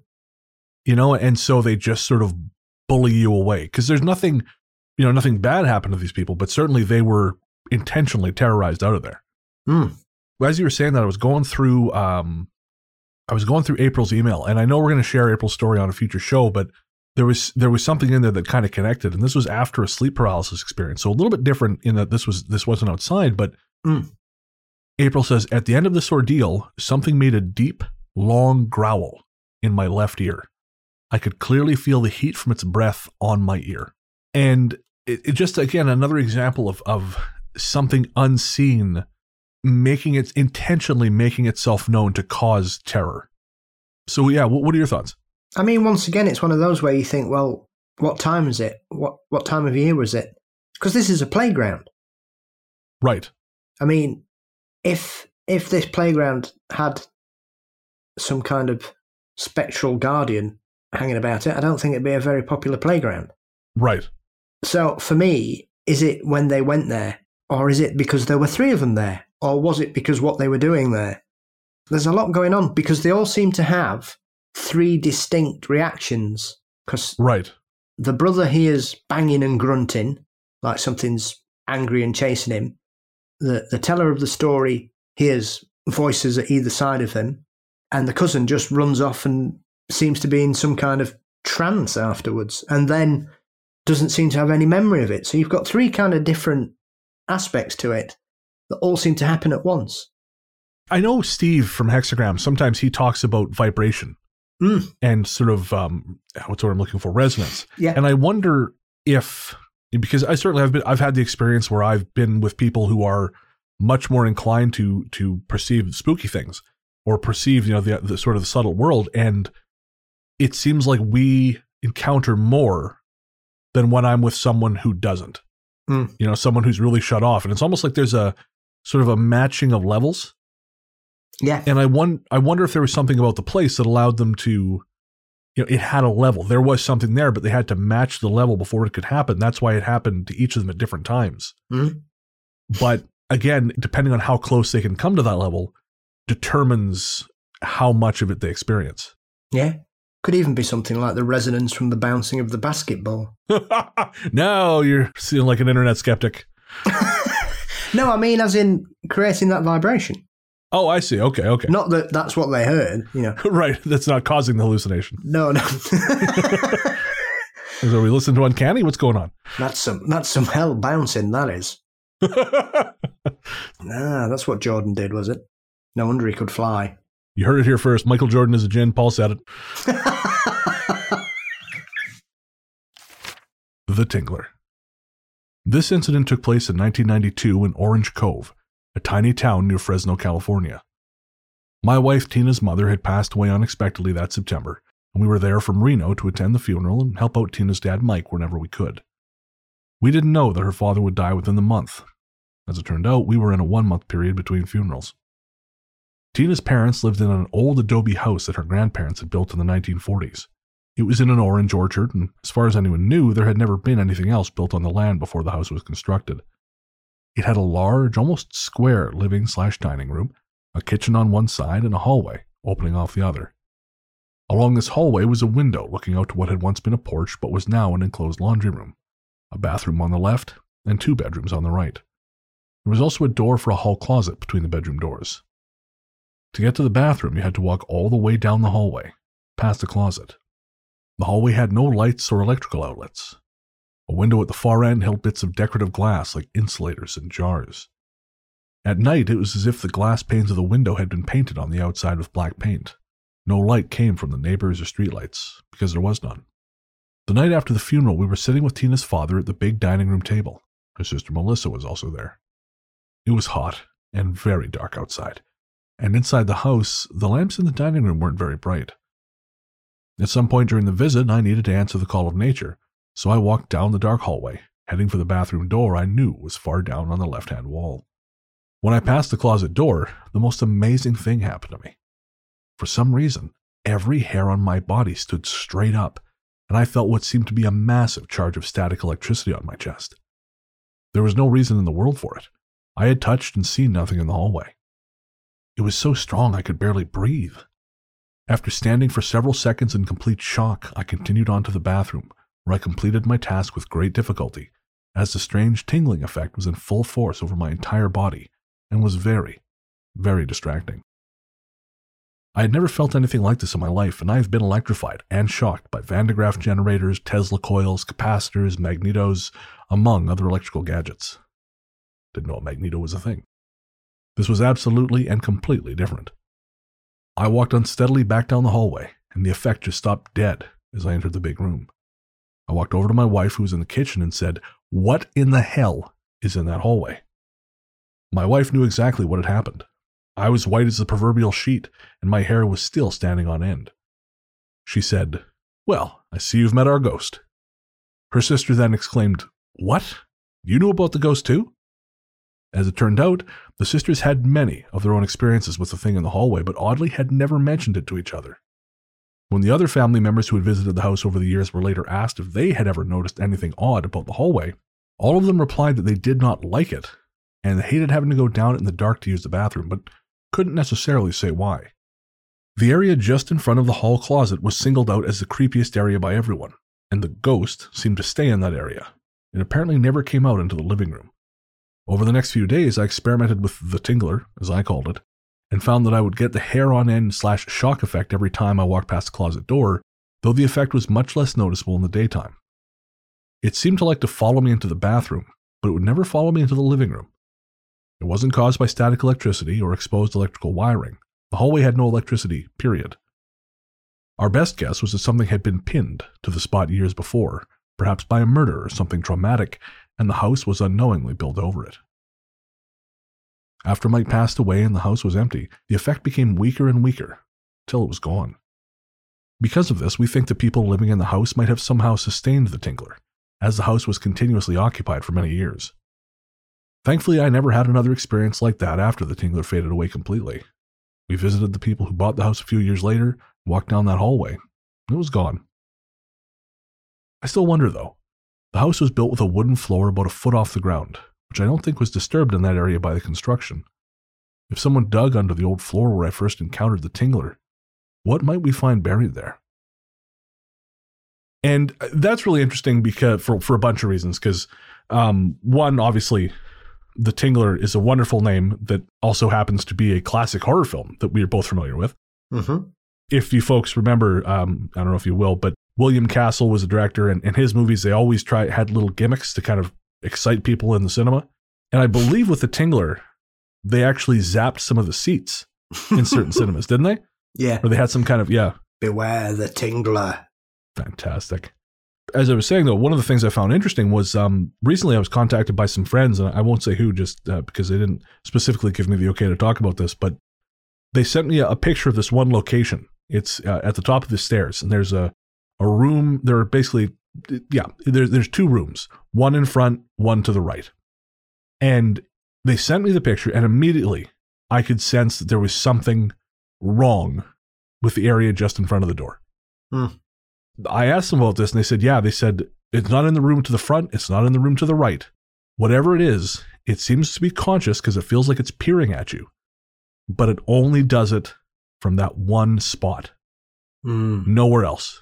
You know, and so they just sort of bully you away because there's nothing, you know, nothing bad happened to these people, but certainly they were intentionally terrorized out of there.
Hmm.
As you were saying that, I was going through, um, I was going through April's email, and I know we're going to share April's story on a future show, but there was there was something in there that kind of connected, and this was after a sleep paralysis experience, so a little bit different in that this was this wasn't outside, but
Mm.
April says at the end of this ordeal, something made a deep, long growl in my left ear. I could clearly feel the heat from its breath on my ear. And it, it just, again, another example of, of something unseen making it intentionally making itself known to cause terror. So, yeah, what, what are your thoughts?
I mean, once again, it's one of those where you think, well, what time is it? What what time of year was it? Because this is a playground.
Right.
I mean, if if this playground had some kind of spectral guardian hanging about it, I don't think it'd be a very popular playground.
Right.
So for me, is it when they went there, or is it because there were three of them there, or was it because what they were doing there? There's a lot going on because they all seem to have three distinct reactions. Because
Right.
the brother hears banging and grunting, like something's angry and chasing him. The the teller of the story hears voices at either side of him, and the cousin just runs off and seems to be in some kind of trance afterwards, and then doesn't seem to have any memory of it. So you've got three kind of different aspects to it that all seem to happen at once.
I know Steve from Hexxagram, sometimes he talks about vibration
Mm.
and sort of, um, what's what I'm looking for, resonance.
Yeah.
And I wonder if because I certainly have been I've had the experience where I've been with people who are much more inclined to to perceive spooky things or perceive, you know, the, the sort of the subtle world and it seems like we encounter more than when I'm with someone who doesn't.
Hmm.
You know, someone who's really shut off and it's almost like there's a sort of a matching of levels
yeah.
and I won- I wonder if there was something about the place that allowed them to, you know, it had a level. There was something there, but they had to match the level before it could happen. That's why it happened to each of them at different times.
Mhm.
But again, depending on how close they can come to that level, determines how much of it they experience.
Yeah. Could even be something like the resonance from the bouncing of the basketball.
now you're seeing like an internet skeptic.
No, I mean as in creating that vibration.
Oh, I see. Okay, okay.
Not that that's what they heard, you know.
right. That's not causing the hallucination.
No, no.
So we listen to Uncanny? What's going on?
that's some that's some hell bouncing, that is. Ah, that's what Jordan did, was it? No wonder he could fly.
you heard it here first. Michael Jordan is a jinn. Paul said it. The Tingler. This incident took place in 1992 in Orange Cove, a tiny town near Fresno, California. My wife Tina's mother had passed away unexpectedly that September, and we were there from Reno to attend the funeral and help out Tina's dad Mike whenever we could. We didn't know that her father would die within the month. As it turned out, we were in a one month period between funerals. Tina's parents lived in an old adobe house that her grandparents had built in the 1940s. It was in an orange orchard, and as far as anyone knew, there had never been anything else built on the land before the house was constructed. It had a large, almost square living slash dining room, a kitchen on one side, and a hallway opening off the other. Along this hallway was a window looking out to what had once been a porch but was now an enclosed laundry room, a bathroom on the left, and two bedrooms on the right. There was also a door for a hall closet between the bedroom doors. To get to the bathroom, you had to walk all the way down the hallway, past the closet. The hallway had no lights or electrical outlets. A window at the far end held bits of decorative glass like insulators and jars. At night, it was as if the glass panes of the window had been painted on the outside with black paint. No light came from the neighbors or streetlights, because there was none. The night after the funeral, we were sitting with Tina's father at the big dining room table. Her sister Melissa was also there. It was hot and very dark outside, and inside the house, the lamps in the dining room weren't very bright. At some point during the visit, I needed to answer the call of nature, so I walked down the dark hallway, heading for the bathroom door I knew was far down on the left hand wall. When I passed the closet door, the most amazing thing happened to me. For some reason, every hair on my body stood straight up, and I felt what seemed to be a massive charge of static electricity on my chest. There was no reason in the world for it. I had touched and seen nothing in the hallway. It was so strong I could barely breathe. After standing for several seconds in complete shock, I continued on to the bathroom, where I completed my task with great difficulty as the strange tingling effect was in full force over my entire body and was very, very distracting. I had never felt anything like this in my life, and I have been electrified and shocked by Van de Graaff generators, Tesla coils, capacitors, magnetos, among other electrical gadgets. Didn't know a magneto was a thing. This was absolutely and completely different. I walked unsteadily back down the hallway, and the effect just stopped dead as I entered the big room. I walked over to my wife, who was in the kitchen, and said, What in the hell is in that hallway? My wife knew exactly what had happened. I was white as the proverbial sheet, and my hair was still standing on end. She said, Well, I see you've met our ghost. Her sister then exclaimed, What? You knew about the ghost too? As it turned out, the sisters had many of their own experiences with the thing in the hallway, but oddly had never mentioned it to each other. When the other family members who had visited the house over the years were later asked if they had ever noticed anything odd about the hallway, all of them replied that they did not like it and hated having to go down in the dark to use the bathroom, but couldn't necessarily say why. The area just in front of the hall closet was singled out as the creepiest area by everyone, and the ghost seemed to stay in that area. It apparently never came out into the living room. Over the next few days, I experimented with the tingler, as I called it, and found that I would get the hair on end slash shock effect every time I walked past the closet door, though the effect was much less noticeable in the daytime. It seemed to like to follow me into the bathroom, but it would never follow me into the living room. It wasn't caused by static electricity or exposed electrical wiring. The hallway had no electricity, period. Our best guess was that something had been pinned to the spot years before, perhaps by a murder or something traumatic, and the house was unknowingly built over it. After Mike passed away and the house was empty, the effect became weaker and weaker, till it was gone. Because of this, we think the people living in the house might have somehow sustained the tingler, as the house was continuously occupied for many years. Thankfully, I never had another experience like that after the tingler faded away completely. We visited the people who bought the house a few years later, walked down that hallway, it was gone. I still wonder though. The house was built with a wooden floor about a foot off the ground, which I don't think was disturbed in that area by the construction. If someone dug under the old floor where I first encountered the tingler, what might we find buried there? And uh, that's really interesting because for, for a bunch of reasons. Because um, one, obviously, the Tingler is a wonderful name that also happens to be a classic horror film that we are both familiar with.
Mm-hmm.
If you folks remember, um, I don't know if you will, but William Castle was a director, and in his movies, they always try had little gimmicks to kind of excite people in the cinema. And I believe with the Tingler, they actually zapped some of the seats in certain cinemas, didn't they?
Yeah.
Or they had some kind of yeah,
Beware the tingler.
fantastic. As I was saying though, one of the things I found interesting was um, recently I was contacted by some friends, and I won't say who, just uh, because they didn't specifically give me the okay to talk about this, but they sent me a, a picture of this one location. It's uh, at the top of the stairs, and there's a a room. There are basically yeah, there's there's two rooms, one in front, one to the right, and they sent me the picture, and immediately I could sense that there was something wrong with the area just in front of the door.
Hmm.
I asked them about this, and they said, yeah, they said it's not in the room to the front, it's not in the room to the right. Whatever it is, it seems to be conscious because it feels like it's peering at you, but it only does it from that one spot,
Mm.
nowhere else.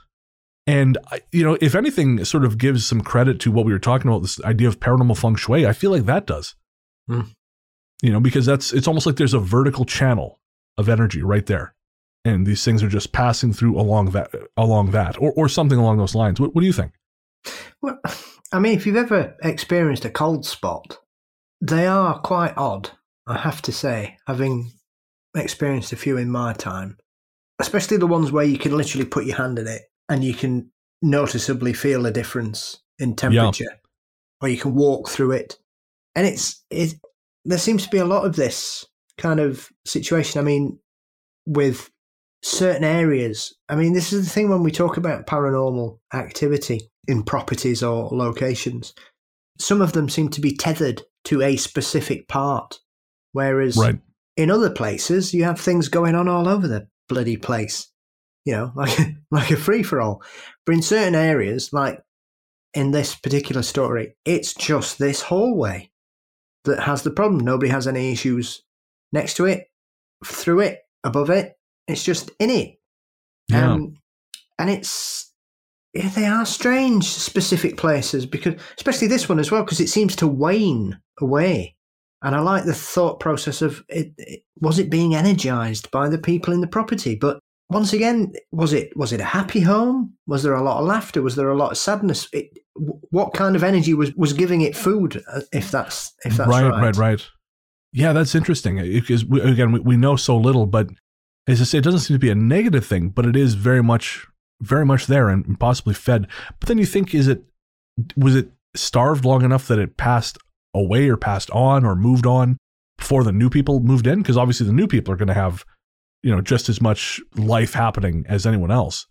And you know, if anything, sort of gives some credit to what we were talking about, this idea of paranormal feng shui. I feel like that does.
Hmm.
You know, because that's it's almost like there's a vertical channel of energy right there, and these things are just passing through along that along that, or or something along those lines. What, what do you think?
Well, I mean, if you've ever experienced a cold spot, they are quite odd, I have to say, having experienced a few in my time, especially the ones where you can literally put your hand in it and you can noticeably feel a difference in temperature, or you can walk through it. And it's, it, there seems to be a lot of this kind of situation. I mean, with certain areas. I mean, this is the thing when we talk about paranormal activity in properties or locations. Some of them seem to be tethered to a specific part, whereas
Right.
in other places you have things going on all over the bloody place. You know, like like a free for all. But in certain areas, like in this particular story, it's just this hallway that has the problem. Nobody has any issues next to it, through it, above it. It's just in it.
Yeah.
Um, and it's yeah, they are strange specific places because, especially this one as well, because it seems to wane away. And I like the thought process of it, it. Was it being energized by the people in the property? But once again, was it was it a happy home? Was there a lot of laughter? Was there a lot of sadness? It, what kind of energy was was giving it food? uh, If that's if that's
right,
right,
right, right. Yeah, that's interesting because again we, we know so little, but as I say, it doesn't seem to be a negative thing, but it is very much, very much there and possibly fed. But then you think, is it was it starved long enough that it passed away or passed on or moved on before the new people moved in? Because obviously the new people are going to have, you know, just as much life happening as anyone else.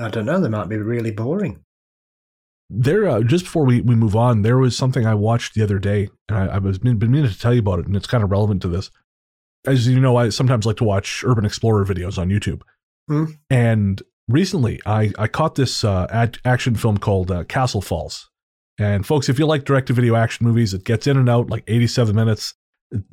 I don't know. They might be really boring.
There, uh, just before we, we move on, there was something I watched the other day, and I, I was been, been meaning to tell you about it, and it's kind of relevant to this. As you know, I sometimes like to watch urban explorer videos on YouTube,
Hmm.
and recently I I caught this uh, ad, action film called uh, Castle Falls. And folks, if you like direct-to-video action movies, it gets in and out like 87 minutes.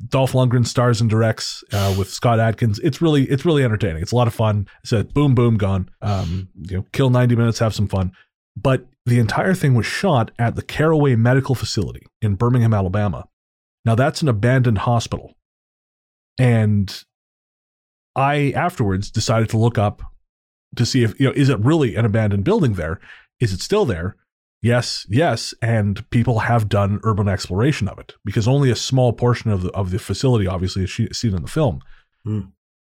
Dolph Lundgren stars and directs uh, with Scott Adkins. It's really it's really entertaining. It's a lot of fun. It's a boom boom gone. Um, you know, kill 90 minutes, have some fun. But the entire thing was shot at the Carraway Medical Facility in Birmingham, Alabama. Now that's an abandoned hospital. And I afterwards decided to look up to see if you know is it really an abandoned building there? Is it still there? Yes, yes, and people have done urban exploration of it because only a small portion of the of the facility obviously is seen in the film.
Hmm.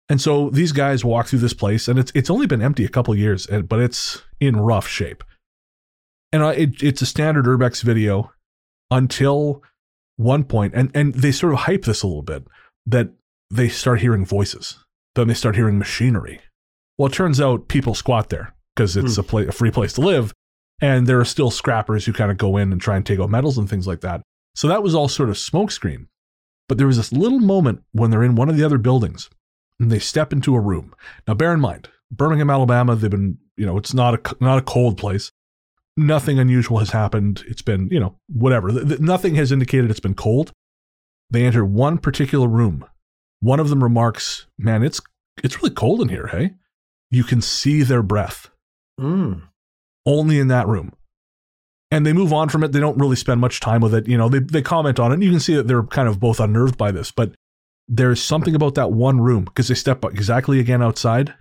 And so these guys walk through this place, and it's it's only been empty a couple of years, but it's in rough shape. And I, it, it's a standard urbex video until one point, and and they sort of hype this a little bit that they start hearing voices, then they start hearing machinery. Well, it turns out people squat there because it's
Hmm.
a, pla- a free place to live, and there are still scrappers who kind of go in and try and take out metals and things like that. So that was all sort of smokescreen. But there was this little moment when they're in one of the other buildings and they step into a room. Now, bear in mind, Birmingham, Alabama, they've been, you know, it's not a not a cold place. Nothing unusual has happened. It's been, you know, whatever. Th- th- nothing has indicated it's been cold. They enter one particular room. One of them remarks, "Man, it's it's really cold in here, hey?" You can see their breath
Mm.
Only in that room. And they move on from it. They don't really spend much time with it. You know, they, they comment on it. And you can see that they're kind of both unnerved by this. But there's something about that one room because they step exactly again outside.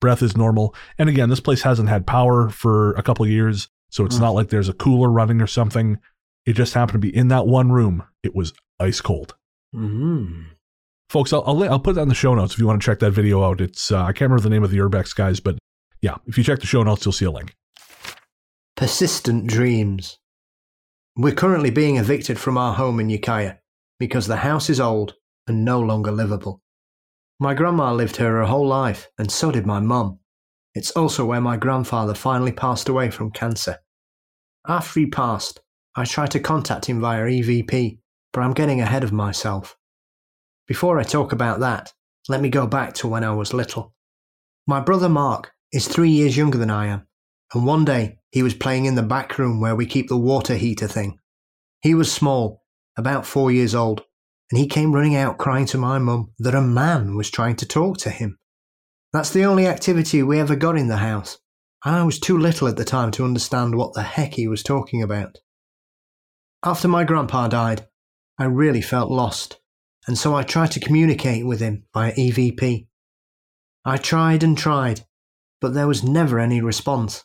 Breath is normal. And again, this place hasn't had power for a couple of years. So it's
Mm.
not like there's a cooler running or something. It just happened to be in that one room. It was ice cold.
Mm.
Folks, I'll, I'll, I'll put that in the show notes if you want to check that video out. It's uh, I can't remember the name of the Urbex guys, but yeah, if you check the show notes, you'll see a link.
Persistent dreams. We're currently being evicted from our home in Ukiah because the house is old and no longer livable. My grandma lived here her whole life, and so did my mum. It's also where my grandfather finally passed away from cancer. After he passed, I tried to contact him via EVP, but I'm getting ahead of myself. Before I talk about that, let me go back to when I was little. My brother Mark is three years younger than I am, and one day he was playing in the back room where we keep the water heater thing. He was small, about four years old, and he came running out crying to my mum that a man was trying to talk to him. That's the only activity we ever got in the house, and I was too little at the time to understand what the heck he was talking about. After my grandpa died, I really felt lost, and so I tried to communicate with him via EVP. I tried and tried, but there was never any response,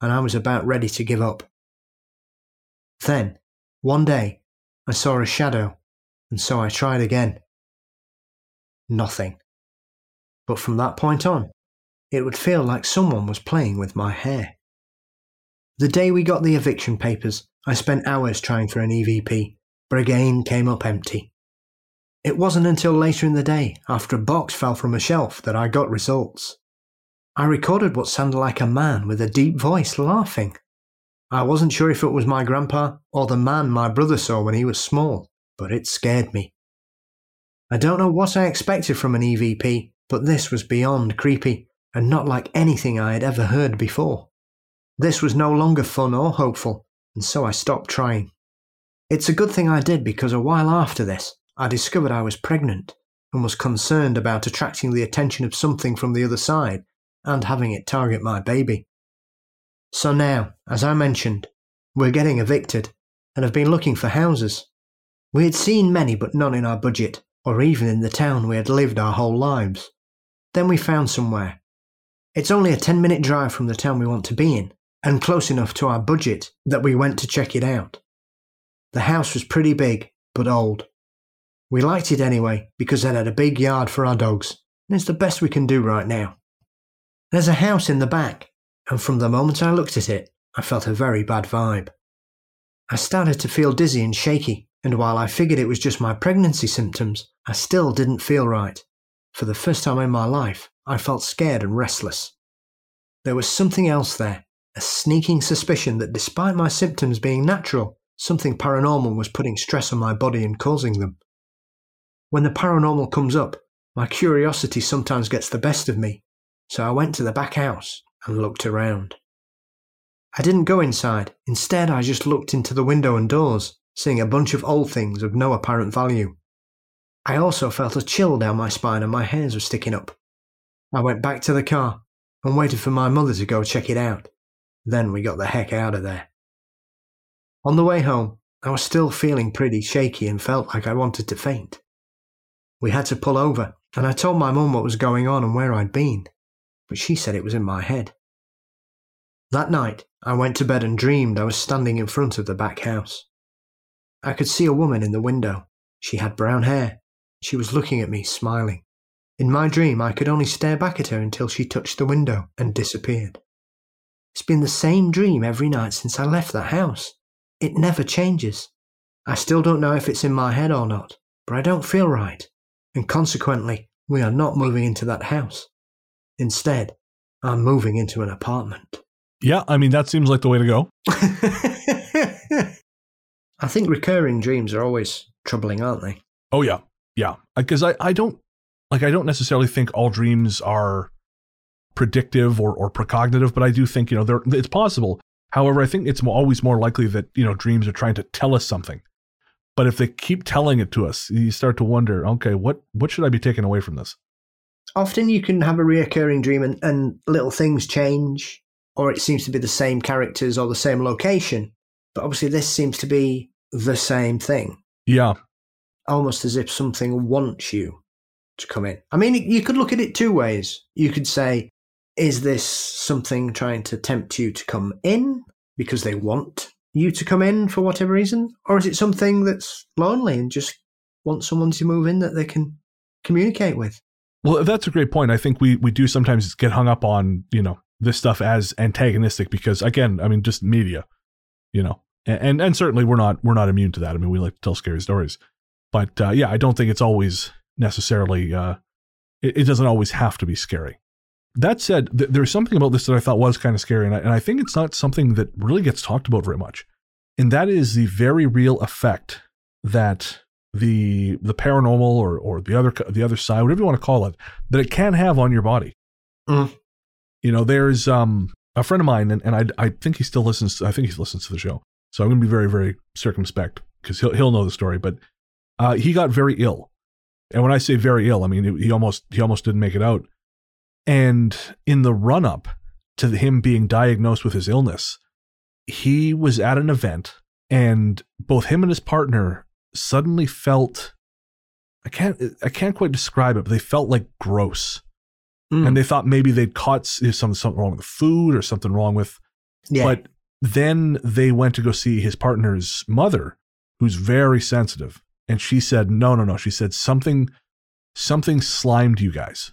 and I was about ready to give up. Then, one day, I saw a shadow, and so I tried again. Nothing. But from that point on, it would feel like someone was playing with my hair. The day we got the eviction papers, I spent hours trying for an EVP, but again came up empty. It wasn't until later in the day, after a box fell from a shelf, that I got results. I recorded what sounded like a man with a deep voice laughing. I wasn't sure if it was my grandpa or the man my brother saw when he was small, but it scared me. I don't know what I expected from an EVP, but this was beyond creepy and not like anything I had ever heard before. This was no longer fun or hopeful, and so I stopped trying. It's a good thing I did because a while after this, I discovered I was pregnant and was concerned about attracting the attention of something from the other side and having it target my baby. So now, as I mentioned, we're getting evicted and have been looking for houses. We had seen many, but none in our budget, or even in the town we had lived our whole lives. Then we found somewhere. It's only a 10 minute drive from the town we want to be in, and close enough to our budget that we went to check it out. The house was pretty big, but old. We liked it anyway because it had a big yard for our dogs, and it's the best we can do right now. There's a house in the back, and from the moment I looked at it, I felt a very bad vibe. I started to feel dizzy and shaky, and while I figured it was just my pregnancy symptoms, I still didn't feel right. For the first time in my life, I felt scared and restless. There was something else there, a sneaking suspicion that despite my symptoms being natural, something paranormal was putting stress on my body and causing them. When the paranormal comes up, my curiosity sometimes gets the best of me, so I went to the back house and looked around. I didn't go inside, instead, I just looked into the window and doors, seeing a bunch of old things of no apparent value. I also felt a chill down my spine and my hairs were sticking up. I went back to the car and waited for my mother to go check it out. Then we got the heck out of there. On the way home, I was still feeling pretty shaky and felt like I wanted to faint. We had to pull over, and I told my mum what was going on and where I'd been, but she said it was in my head. That night, I went to bed and dreamed I was standing in front of the back house. I could see a woman in the window. She had brown hair. She was looking at me, smiling. In my dream, I could only stare back at her until she touched the window and disappeared. It's been the same dream every night since I left that house. It never changes. I still don't know if it's in my head or not, but I don't feel right, and consequently, we are not moving into that house. Instead, I'm moving into an apartment.
Yeah, I mean that seems like the way to go.
I think recurring dreams are always troubling, aren't they?
Oh yeah, yeah. Because I, I don't like I don't necessarily think all dreams are predictive or or precognitive, but I do think you know they're, it's possible. However, I think it's always more likely that you know dreams are trying to tell us something. But if they keep telling it to us, you start to wonder, okay, what what should I be taking away from this?
Often you can have a reoccurring dream and, and little things change, or it seems to be the same characters or the same location. But obviously, this seems to be the same thing,
Yeah,
almost as if something wants you to come in. I mean, you could look at it two ways. You could say, is this something trying to tempt you to come in because they want you to come in for whatever reason? Or is it something that's lonely and just wants someone to move in that they can communicate with?
Well, that's a great point. I think we we do sometimes get hung up on you know this stuff as antagonistic because again, I mean, just media, you know, and and, and certainly we're not we're not immune to that. I mean, we like to tell scary stories, but uh, yeah, I don't think it's always necessarily. Uh, it, it doesn't always have to be scary. That said, th- there's something about this that I thought was kind of scary, and I, and I think it's not something that really gets talked about very much, and that is the very real effect that the the paranormal or or the other the other side, whatever you want to call it, that it can have on your body.
Mm.
You know, there's um a friend of mine, and, and I I think he still listens. To, I think he listens to the show, so I'm going to be very very circumspect because he'll he'll know the story. But uh, he got very ill, and when I say very ill, I mean he almost he almost didn't make it out. And in the run up to him being diagnosed with his illness, he was at an event, and both him and his partner suddenly felt. I can't I can't quite describe it, but they felt like gross
Mm.
and they thought maybe they'd caught something, something wrong with the food or something wrong with.
yeah.
But then they went to go see his partner's mother, who's very sensitive, and she said, "No, no, no." She said something, something slimed you guys.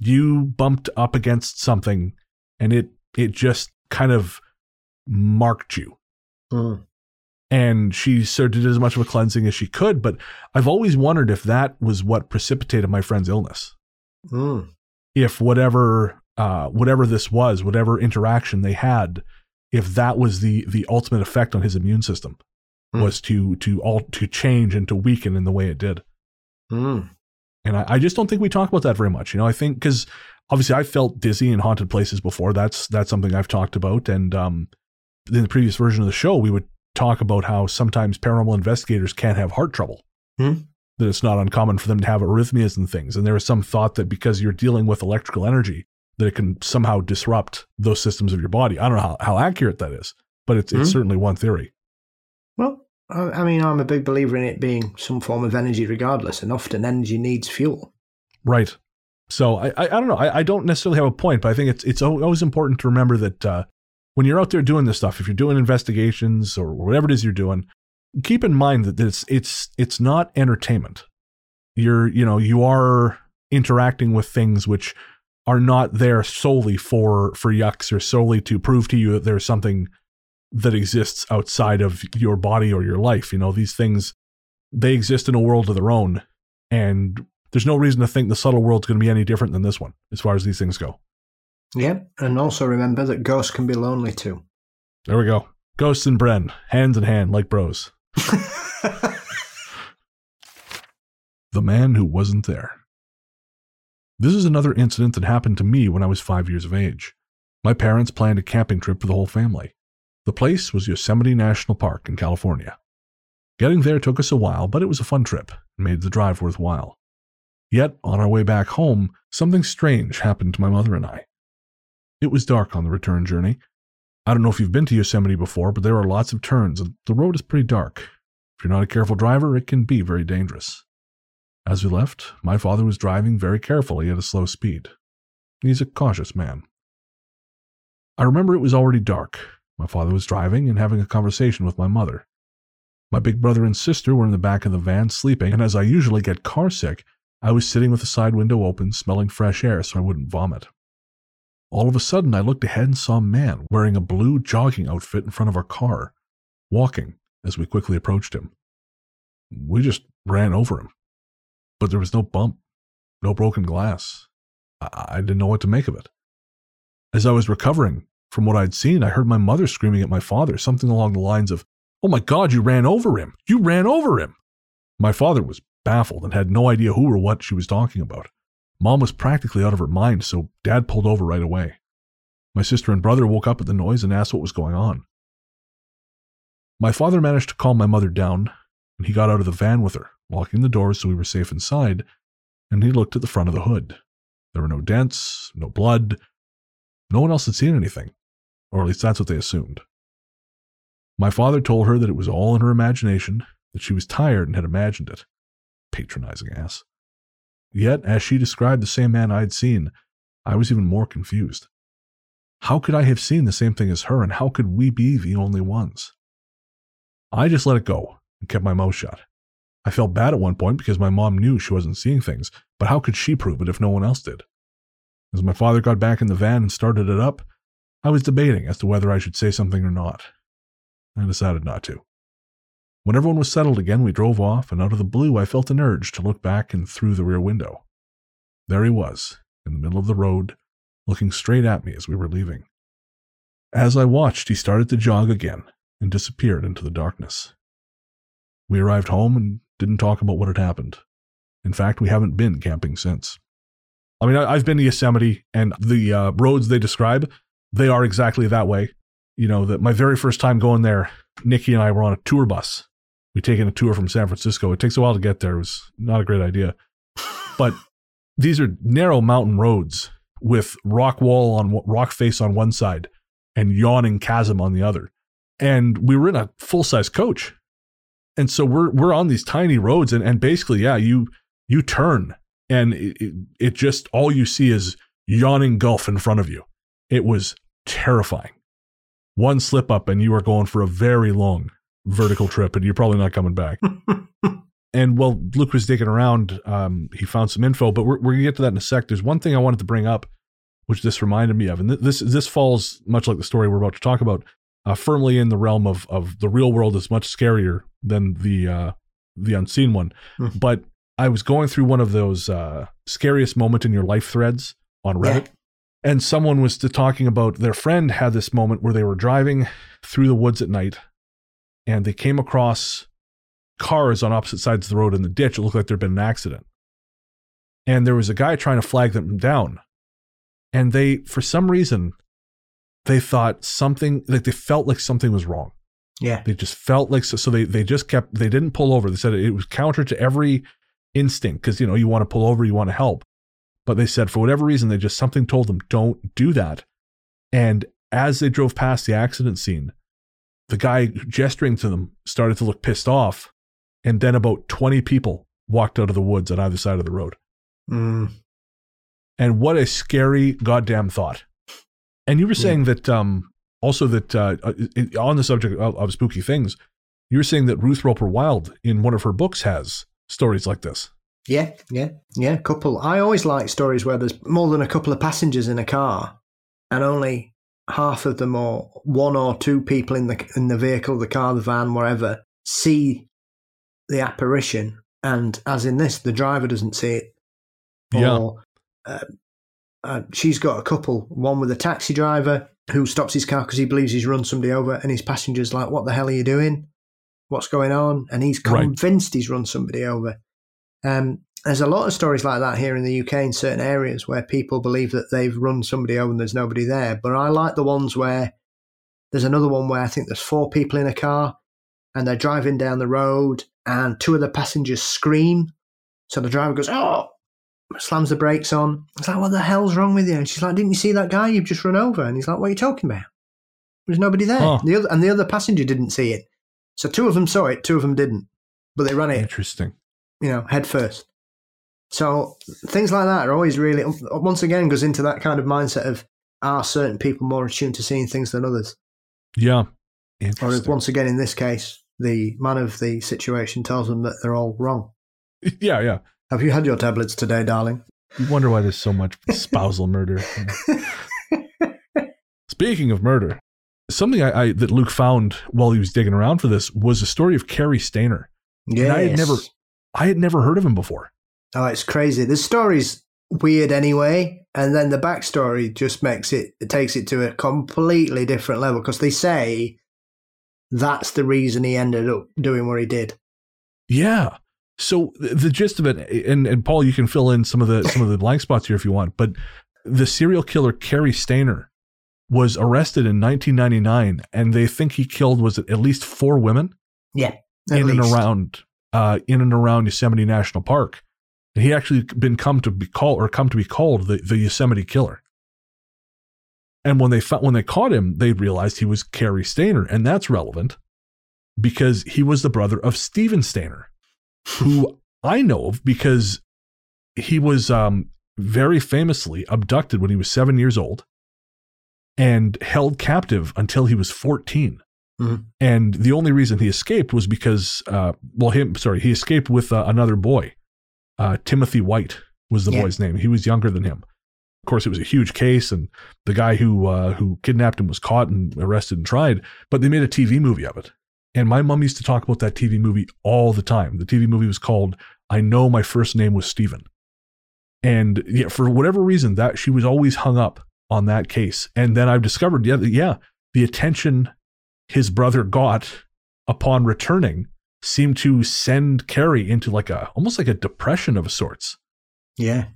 You bumped up against something, and it it just kind of marked you.
Mm.
And she sort of did as much of a cleansing as she could. But I've always wondered if that was what precipitated my friend's illness
Mm.
if whatever uh, whatever this was, whatever interaction they had, if that was the the ultimate effect on his immune system,
Hmm.
was to to all to change and to weaken in the way it did.
Mm.
And I, I just don't think we talk about that very much. You know, I think because obviously I felt dizzy in haunted places before. That's that's something I've talked about. And um, in the previous version of the show, we would talk about how sometimes paranormal investigators can't have heart trouble.
Hmm.
That it's not uncommon for them to have arrhythmias and things. And there is some thought that because you're dealing with electrical energy, that it can somehow disrupt those systems of your body. I don't know how, how accurate that is, but it's, it's
Mhm.
certainly one theory.
Well, I I mean, I'm a big believer in it being some form of energy, regardless, and often energy needs fuel.
Right. So I, I, I don't know. I, I don't necessarily have a point, but I think it's it's always important to remember that uh, when you're out there doing this stuff, if you're doing investigations or whatever it is you're doing, keep in mind that it's it's it's not entertainment. You're you know you are interacting with things which are not there solely for for yucks or solely to prove to you that there's something that exists outside of your body or your life. You know these things they exist in a world of their own, and there's no reason to think the subtle world's going to be any different than this one as far as these things go.
Yeah, and also remember that ghosts can be lonely too.
There we go. Ghosts and Bren, hands in hand like bros. The man who wasn't there. This is another incident that happened to me when I was five years of age. My parents planned a camping trip for the whole family. The place was Yosemite National Park in California. Getting there took us a while, but it was a fun trip and made the drive worthwhile. Yet, on our way back home, something strange happened to my mother and I. It was dark on the return journey. I don't know if you've been to Yosemite before, but there are lots of turns, and the road is pretty dark. If you're not a careful driver, it can be very dangerous. As we left, my father was driving very carefully at a slow speed. He's a cautious man. I remember it was already dark. My father was driving and having a conversation with my mother. My big brother and sister were in the back of the van sleeping, and as I usually get car sick, I was sitting with the side window open, smelling fresh air so I wouldn't vomit. All of a sudden, I looked ahead and saw a man wearing a blue jogging outfit in front of our car, walking as we quickly approached him. We just ran over him. But there was no bump, no broken glass. I, I didn't know what to make of it. As I was recovering from what I'd seen, I heard my mother screaming at my father, something along the lines of, Oh my God, you ran over him! You ran over him! My father was baffled and had no idea who or what she was talking about. Mom was practically out of her mind, so Dad pulled over right away. My sister and brother woke up at the noise and asked what was going on. My father managed to calm my mother down, and he got out of the van with her, locking the doors so we were safe inside, and he looked at the front of the hood. There were no dents, no blood. No one else had seen anything, or at least that's what they assumed. My father told her that it was all in her imagination, that she was tired and had imagined it. Patronizing ass. Yet, as she described the same man I'd seen, I was even more confused. How could I have seen the same thing as her, and how could we be the only ones? I just let it go and kept my mouth shut. I felt bad at one point because my mom knew she wasn't seeing things, but how could she prove it if no one else did? As my father got back in the van and started it up, I was debating as to whether I should say something or not. I decided not to. When everyone was settled again, we drove off, and out of the blue, I felt an urge to look back and through the rear window. There he was, in the middle of the road, looking straight at me as we were leaving. As I watched, he started to jog again and disappeared into the darkness. We arrived home and didn't talk about what had happened. In fact, we haven't been camping since. I mean, I've been to Yosemite, and the uh, roads they describe, they are exactly that way. You know, that my very first time going there, Nikki and I were on a tour bus. We taken a tour from San Francisco. It takes a while to get there. It was not a great idea, but these are narrow mountain roads with rock wall on rock face on one side and yawning chasm on the other. And we were in a full size coach, and so we're we're on these tiny roads, and and basically, yeah, you you turn, and it, it, it just all you see is yawning gulf in front of you. It was terrifying. One slip up, and you are going for a very long vertical trip, and you're probably not coming back. and while Luke was digging around, um, he found some info, but we're, we're gonna get to that in a sec. There's one thing I wanted to bring up, which this reminded me of, and th- this this falls much like the story we're about to talk about, uh, firmly in the realm of of the real world is much scarier than the uh, the unseen one.
Hmm.
But I was going through one of those uh, scariest moment in your life threads on Reddit, and someone was talking about their friend had this moment where they were driving through the woods at night, and they came across cars on opposite sides of the road in the ditch. It looked like there'd been an accident, and there was a guy trying to flag them down, and they, for some reason, they thought something like they felt like something was wrong.
Yeah.
They just felt like so, so they they just kept they didn't pull over. They said it was counter to every instinct because you know you want to pull over, you want to help, but they said for whatever reason, they just something told them, don't do that. And as they drove past the accident scene, the guy gesturing to them started to look pissed off. And then about 20 people walked out of the woods on either side of the road.
Mm.
And what a scary goddamn thought. And you were saying that um, also that uh, uh, on the subject of, of spooky things, you were saying that Ruth Roper Wild in one of her books has stories like this.
Yeah, yeah, yeah. Couple. I always like stories where there's more than a couple of passengers in a car, and only half of them, or one or two people in the in the vehicle, the car, the van, wherever, see the apparition, and as in this, the driver doesn't see it.
Yeah.
Or, uh, uh, she's got a couple. One with a taxi driver who stops his car because he believes he's run somebody over, and his passenger's like, "What the hell are you doing? What's going on?" And he's
Right.
convinced he's run somebody over. Um, there's a lot of stories like that here in the UK in certain areas where people believe that they've run somebody over and there's nobody there. But I like the ones where there's another one where I think there's four people in a car and they're driving down the road and two of the passengers scream. So the driver goes, Oh, slams the brakes on. It's like, What the hell's wrong with you? And she's like, Didn't you see that guy you've just run over? And he's like, What are you talking about? There's nobody there.
Huh.
The other, and the other passenger didn't see it. So two of them saw it, two of them didn't. But they ran it
Interesting.
you know, head first. So things like that are always really, once again, goes into that kind of mindset of are certain people more attuned to seeing things than others?
Yeah.
Or once again, in this case, the man of the situation tells them that they're all wrong.
yeah, yeah.
Have you had your tablets today, darling?
You wonder why there's so much spousal murder. Speaking of murder, something I, I that Luke found while he was digging around for this was a story of Cary Stayner.
Yeah,
I had never- I had never heard of him before.
Oh, it's crazy. The story's weird anyway, and then the backstory just makes it, it takes it to a completely different level because they say that's the reason he ended up doing what he did.
Yeah. So the, gist of it, and, and Paul, you can fill in some of the some of the blank spots here if you want. But the serial killer Cary Stayner was arrested in 1999, and they think he killed was it at least four women
Yeah,
in and around uh, in and around Yosemite National Park. And he actually been come to be called or come to be called the, the Yosemite Killer. And when they found, when they caught him, they realized he was Cary Stayner, and that's relevant because he was the brother of Steven Stayner, who I know of because he was um, very famously abducted when he was seven years old and held captive until he was 14.
Mhm.
And the only reason he escaped was because, uh, well, him, sorry, he escaped with uh, another boy. Uh, Timothy White was the
Yeah.
boy's name. He was younger than him. Of course, it was a huge case, and the guy who uh, who kidnapped him was caught and arrested and tried. But they made a TV movie of it, and my mom used to talk about that TV movie all the time. The TV movie was called "I Know My First Name Was Steven," and yeah, for whatever reason, that she was always hung up on that case. And then I've discovered, yeah, yeah, the attention his brother got upon returning seemed to send Cary into like a almost like a depression of sorts
Yeah,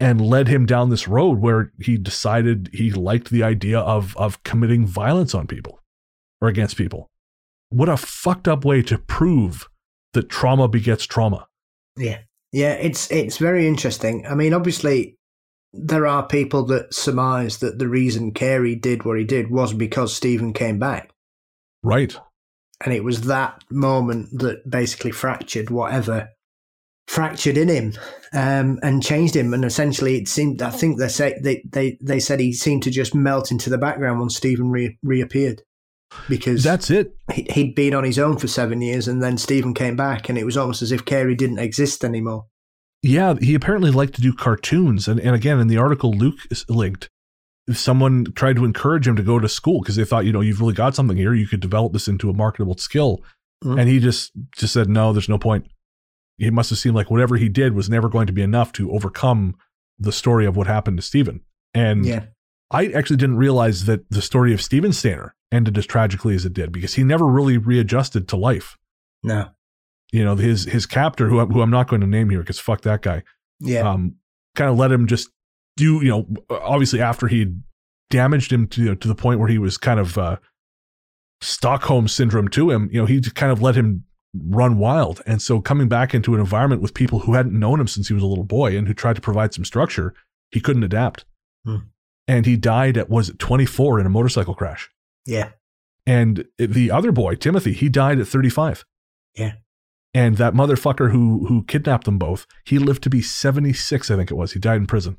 and led him down this road where he decided he liked the idea of of committing violence on people or against people. What a fucked up way to prove that trauma begets trauma.
yeah, yeah. It's it's very interesting. I mean, obviously, there are people that surmise that the reason Cary did what he did was because Steven came back,
Right.
And it was that moment that basically fractured whatever fractured in him um, and changed him. And essentially, it seemed. I think they say they they they said he seemed to just melt into the background when Steven re- reappeared because
That's it.
he- he'd been on his own for seven years, and then Steven came back, and it was almost as if Cary didn't exist anymore.
Yeah, he apparently liked to do cartoons. And, and again, in the article Luke is linked, someone tried to encourage him to go to school because they thought, you know, you've really got something here. You could develop this into a marketable skill.
Mhm.
And he just just said, no, there's no point. It must have seemed like whatever he did was never going to be enough to overcome the story of what happened to Steven. And
Yeah,
I actually didn't realize that the story of Steven Stayner ended as tragically as it did because he never really readjusted to life.
no,
You know, his his captor, who, who I'm not going to name here because fuck that guy,
yeah,
um, kind of let him just do, you know, obviously after he damaged him to, to the point where he was kind of uh, Stockholm syndrome to him, you know, he kind of let him run wild. And so coming back into an environment with people who hadn't known him since he was a little boy and who tried to provide some structure, he couldn't adapt.
Hmm.
And he died at, was it 24 in a motorcycle crash?
Yeah.
And the other boy, Timothy, he died at 35.
Yeah.
And that motherfucker who who kidnapped them both, he lived to be 76, I think it was. He died in prison.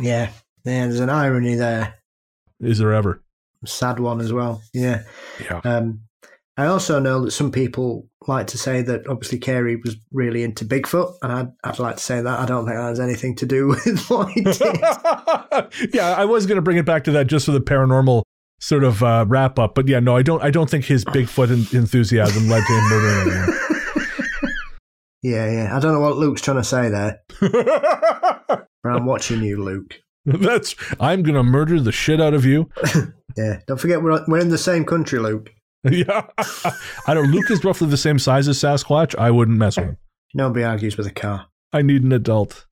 Yeah. Yeah. There's an irony there.
Is there ever?
Sad one as well. Yeah.
Yeah.
Um, I also know that some people like to say that obviously Cary was really into Bigfoot, and I'd, I'd like to say that I don't think that has anything to do with what he did.
yeah, I was going to bring it back to that just for the paranormal sort of uh, wrap up, but yeah, no, I don't. I don't think his Bigfoot en- enthusiasm led to him murdering anyone.
yeah, yeah. I don't know what Luke's trying to say there, I'm watching you, Luke.
That's. I'm going to murder the shit out of you.
Yeah. Don't forget we're we're in the same country, Luke.
yeah, I don't. Luke is roughly the same size as Sasquatch. I wouldn't mess with him.
Nobody argues with a car.
I need an adult.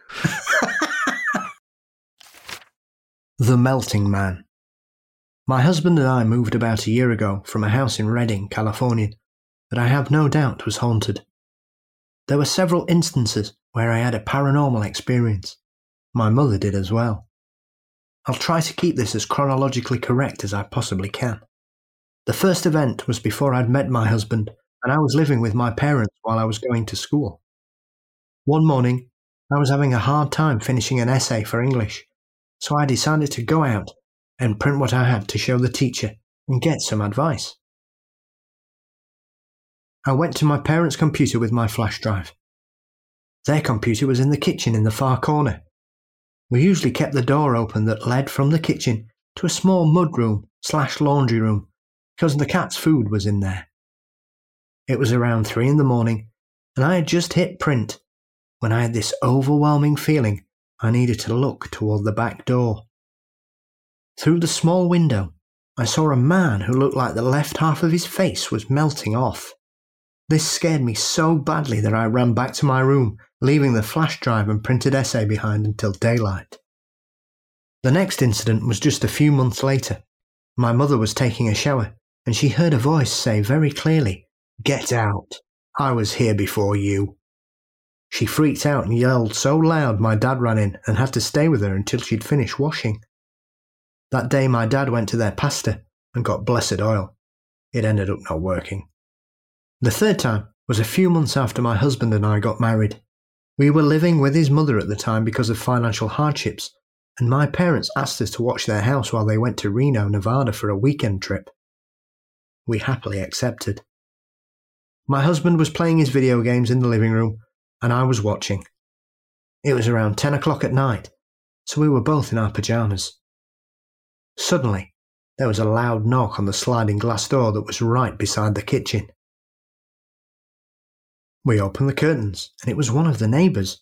The Melting Man. My husband and I moved about a year ago from a house in Redding, California, that I have no doubt was haunted. There were several instances where I had a paranormal experience. My mother did as well. I'll try to keep this as chronologically correct as I possibly can. The first event was before I'd met my husband, and I was living with my parents while I was going to school. One morning, I was having a hard time finishing an essay for English, so I decided to go out and print what I had to show the teacher and get some advice. I went to my parents' computer with my flash drive. Their computer was in the kitchen in the far corner. We usually kept the door open that led from the kitchen to a small mudroom slash laundry room because the cat's food was in there. It was around three in the morning, and I had just hit print when I had this overwhelming feeling I needed to look toward the back door. Through the small window, I saw a man who looked like the left half of his face was melting off. This scared me so badly that I ran back to my room, leaving the flash drive and printed essay behind until daylight. The next incident was just a few months later. My mother was taking a shower, and she heard a voice say very clearly, Get out! I was here before you. She freaked out and yelled so loud my dad ran in and had to stay with her until she'd finished washing. That day my dad went to their pastor and got blessed oil. It ended up not working. The third time was a few months after my husband and I got married. We were living with his mother at the time because of financial hardships, and my parents asked us to watch their house while they went to Reno, Nevada for a weekend trip. We happily accepted. My husband was playing his video games in the living room, and I was watching. It was around 10 o'clock at night, so we were both in our pajamas. Suddenly, there was a loud knock on the sliding glass door that was right beside the kitchen. We opened the curtains, and it was one of the neighbours.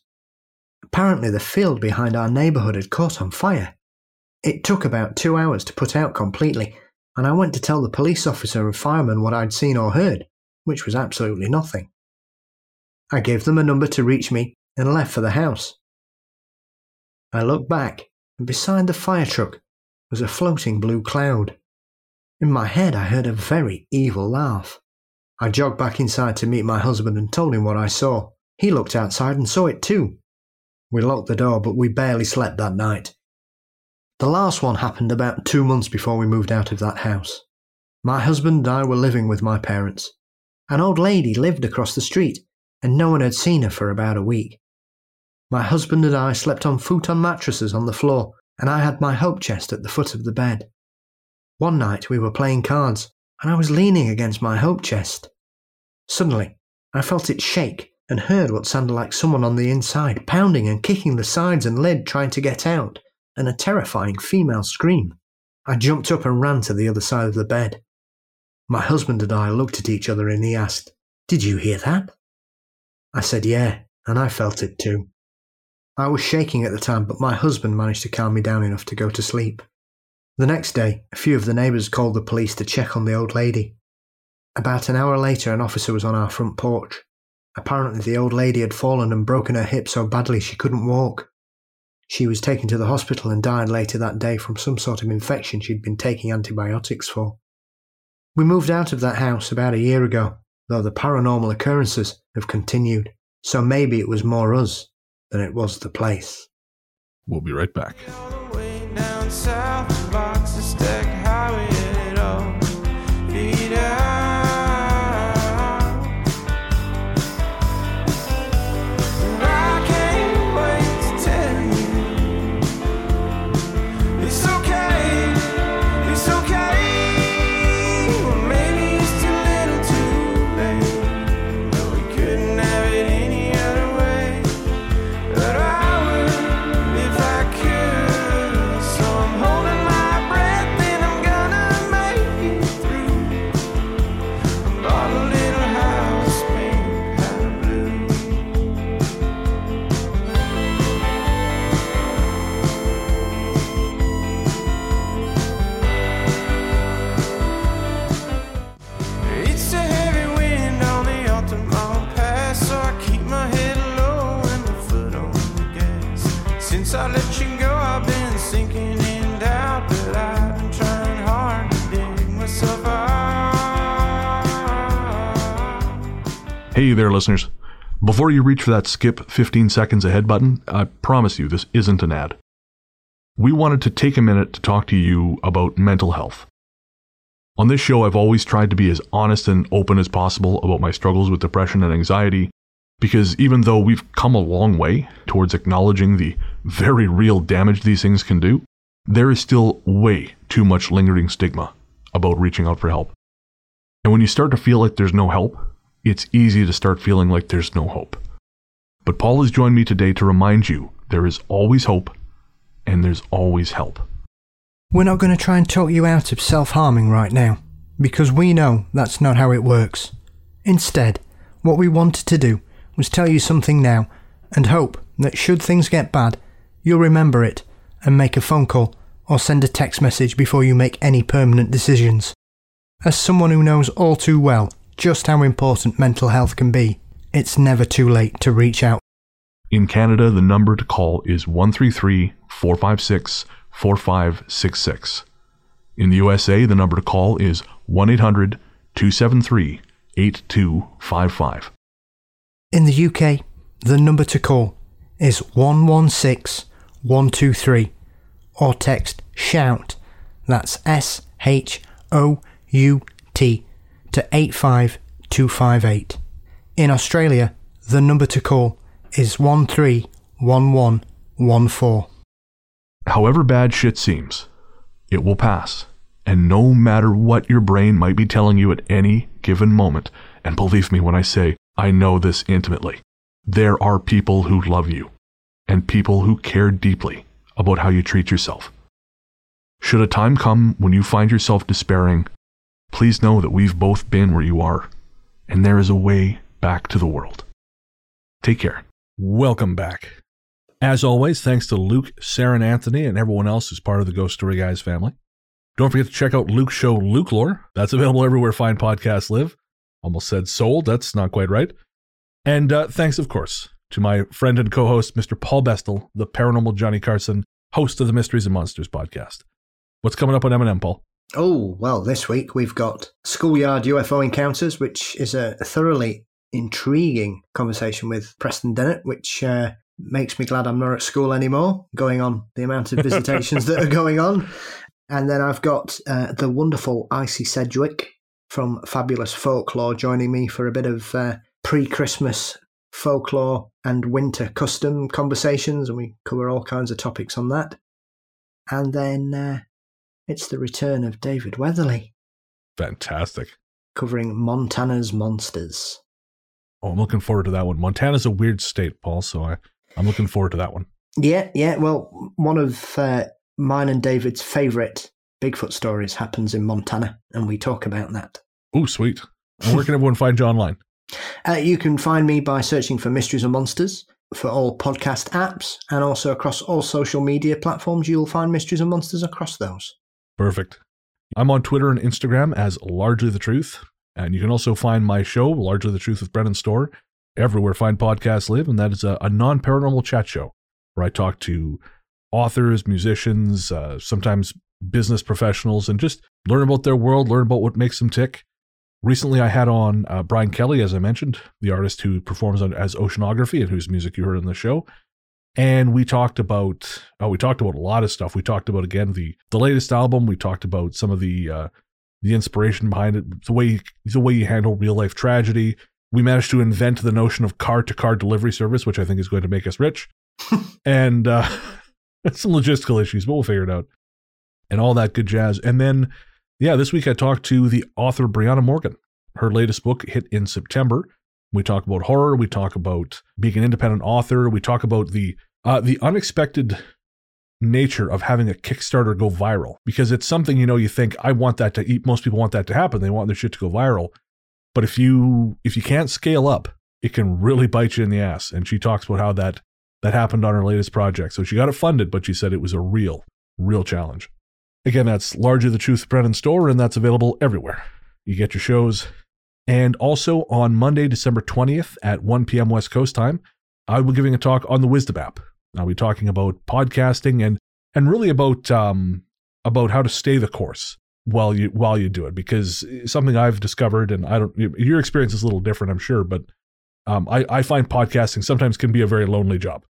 Apparently, the field behind our neighbourhood had caught on fire. It took about two hours to put out completely, and I went to tell the police officer and fireman what I'd seen or heard, which was absolutely nothing. I gave them a number to reach me and left for the house. I looked back, and beside the fire truck was a floating blue cloud. In my head, I heard a very evil laugh. I jogged back inside to meet my husband and told him what I saw. He looked outside and saw it too. We locked the door, but we barely slept that night. The last one happened about two months before we moved out of that house. My husband and I were living with my parents. An old lady lived across the street, and no one had seen her for about a week. My husband and I slept on futon mattresses on the floor, and I had my hope chest at the foot of the bed. One night we were playing cards, and I was leaning against my hope chest. Suddenly, I felt it shake and heard what sounded like someone on the inside pounding and kicking the sides and lid trying to get out, and a terrifying female scream. I jumped up and ran to the other side of the bed. My husband and I looked at each other and he asked, Did you hear that? I said, Yeah, and I felt it too. I was shaking at the time, but my husband managed to calm me down enough to go to sleep. The next day, a few of the neighbours called the police to check on the old lady. About an hour later, an officer was on our front porch. Apparently, the old lady had fallen and broken her hip so badly she couldn't walk. She was taken to the hospital and died later that day from some sort of infection she'd been taking antibiotics for. We moved out of that house about a year ago, though the paranormal occurrences have continued. So maybe it was more us than it was the place.
We'll be right back. Hey there, listeners. Before you reach for that skip 15 seconds ahead button, I promise you this isn't an ad. We wanted to take a minute to talk to you about mental health. On this show, I've always tried to be as honest and open as possible about my struggles with depression and anxiety, because even though we've come a long way towards acknowledging the very real damage these things can do, there is still way too much lingering stigma about reaching out for help. And when you start to feel like there's no help, it's easy to start feeling like there's no hope. But Paul has joined me today to remind you there is always hope and there's always help.
We're not going to try and talk you out of self harming right now, because we know that's not how it works. Instead, what we wanted to do was tell you something now and hope that should things get bad, you'll remember it and make a phone call or send a text message before you make any permanent decisions. As someone who knows all too well just how important mental health can be, it's never too late to reach out.
In Canada, the number to call is 133 456 4566. In the USA, the number to call is 1 800 273 8255.
In the UK, the number to call is 116 123 or text SHOUT, that's S H O U T, to 85258. In Australia, the number to call is 131114.
However bad shit seems, it will pass. And no matter what your brain might be telling you at any given moment, and believe me when I say I know this intimately, there are people who love you and people who care deeply about how you treat yourself. Should a time come when you find yourself despairing, please know that we've both been where you are, and there is a way back to the world. Take care. Welcome back. As always, thanks to Luke, Sarah, and Anthony, and everyone else who's part of the Ghost Story Guys family. Don't forget to check out Luke's show, Luke Lore. That's available everywhere fine podcasts live. Almost said sold. That's not quite right. And uh, thanks, of course, to my friend and co host, Mr. Paul Bestall, the paranormal Johnny Carson, host of the Mysteries and Monsters podcast. What's coming up on M&M, Paul?
Oh, well, this week we've got Schoolyard UFO Encounters, which is a thoroughly intriguing conversation with Preston Dennett, which uh, makes me glad I'm not at school anymore, going on the amount of visitations that are going on. And then I've got uh, the wonderful Icy Sedgwick from Fabulous Folklore joining me for a bit of uh, pre Christmas folklore and winter custom conversations, and we cover all kinds of topics on that. And then uh, it's the return of David Weatherly
Fantastic.
covering Montana's monsters.
Oh, I'm looking forward to that one. Montana's a weird state, Paul, so I, I'm looking forward to that one.
Yeah, yeah. Well, one of uh, mine and David's favourite Bigfoot stories happens in Montana, and we talk about that.
Oh, sweet. And where can everyone find you online?
Uh, you can find me by searching for Mysteries and Monsters for all podcast apps, and also across all social media platforms. You'll find Mysteries and Monsters across those.
Perfect. I'm on Twitter and Instagram as Largely the Truth. And you can also find my show, Largely the Truth with Brennan Storr, everywhere fine podcasts live. And that is a, a non paranormal chat show where I talk to authors, musicians, uh, sometimes business professionals, and just learn about their world, learn about what makes them tick. Recently, I had on uh, Brian Kelly, as I mentioned, the artist who performs on, as Oceanography and whose music you heard in the show. And we talked about oh, we talked about a lot of stuff. We talked about again the the latest album. We talked about some of the uh, the inspiration behind it, the way the way you handle real life tragedy. We managed to invent the notion of car to car delivery service, which I think is going to make us rich, and uh, some logistical issues, but we'll figure it out, and all that good jazz. And then, yeah, this week I talked to the author Brianna Morgan. Her latest book hit in September. We talk about horror. We talk about being an independent author. We talk about the uh, the unexpected nature of having a Kickstarter go viral because it's something you know you think I want that to eat. Most people want that to happen. They want their shit to go viral, but if you if you can't scale up, it can really bite you in the ass. And she talks about how that that happened on her latest project. So she got it funded, but she said it was a real real challenge. Again, that's largely the truth, Brennan Storr, and that's available everywhere. You get your shows and also on Monday, December 20th at 1 p.m. West Coast time, I will be giving a talk on the Wisdom app. I'll be talking about podcasting and and really about um, about how to stay the course while you while you do it because something I've discovered and I don't your experience is a little different I'm sure but um, I I find podcasting sometimes can be a very lonely job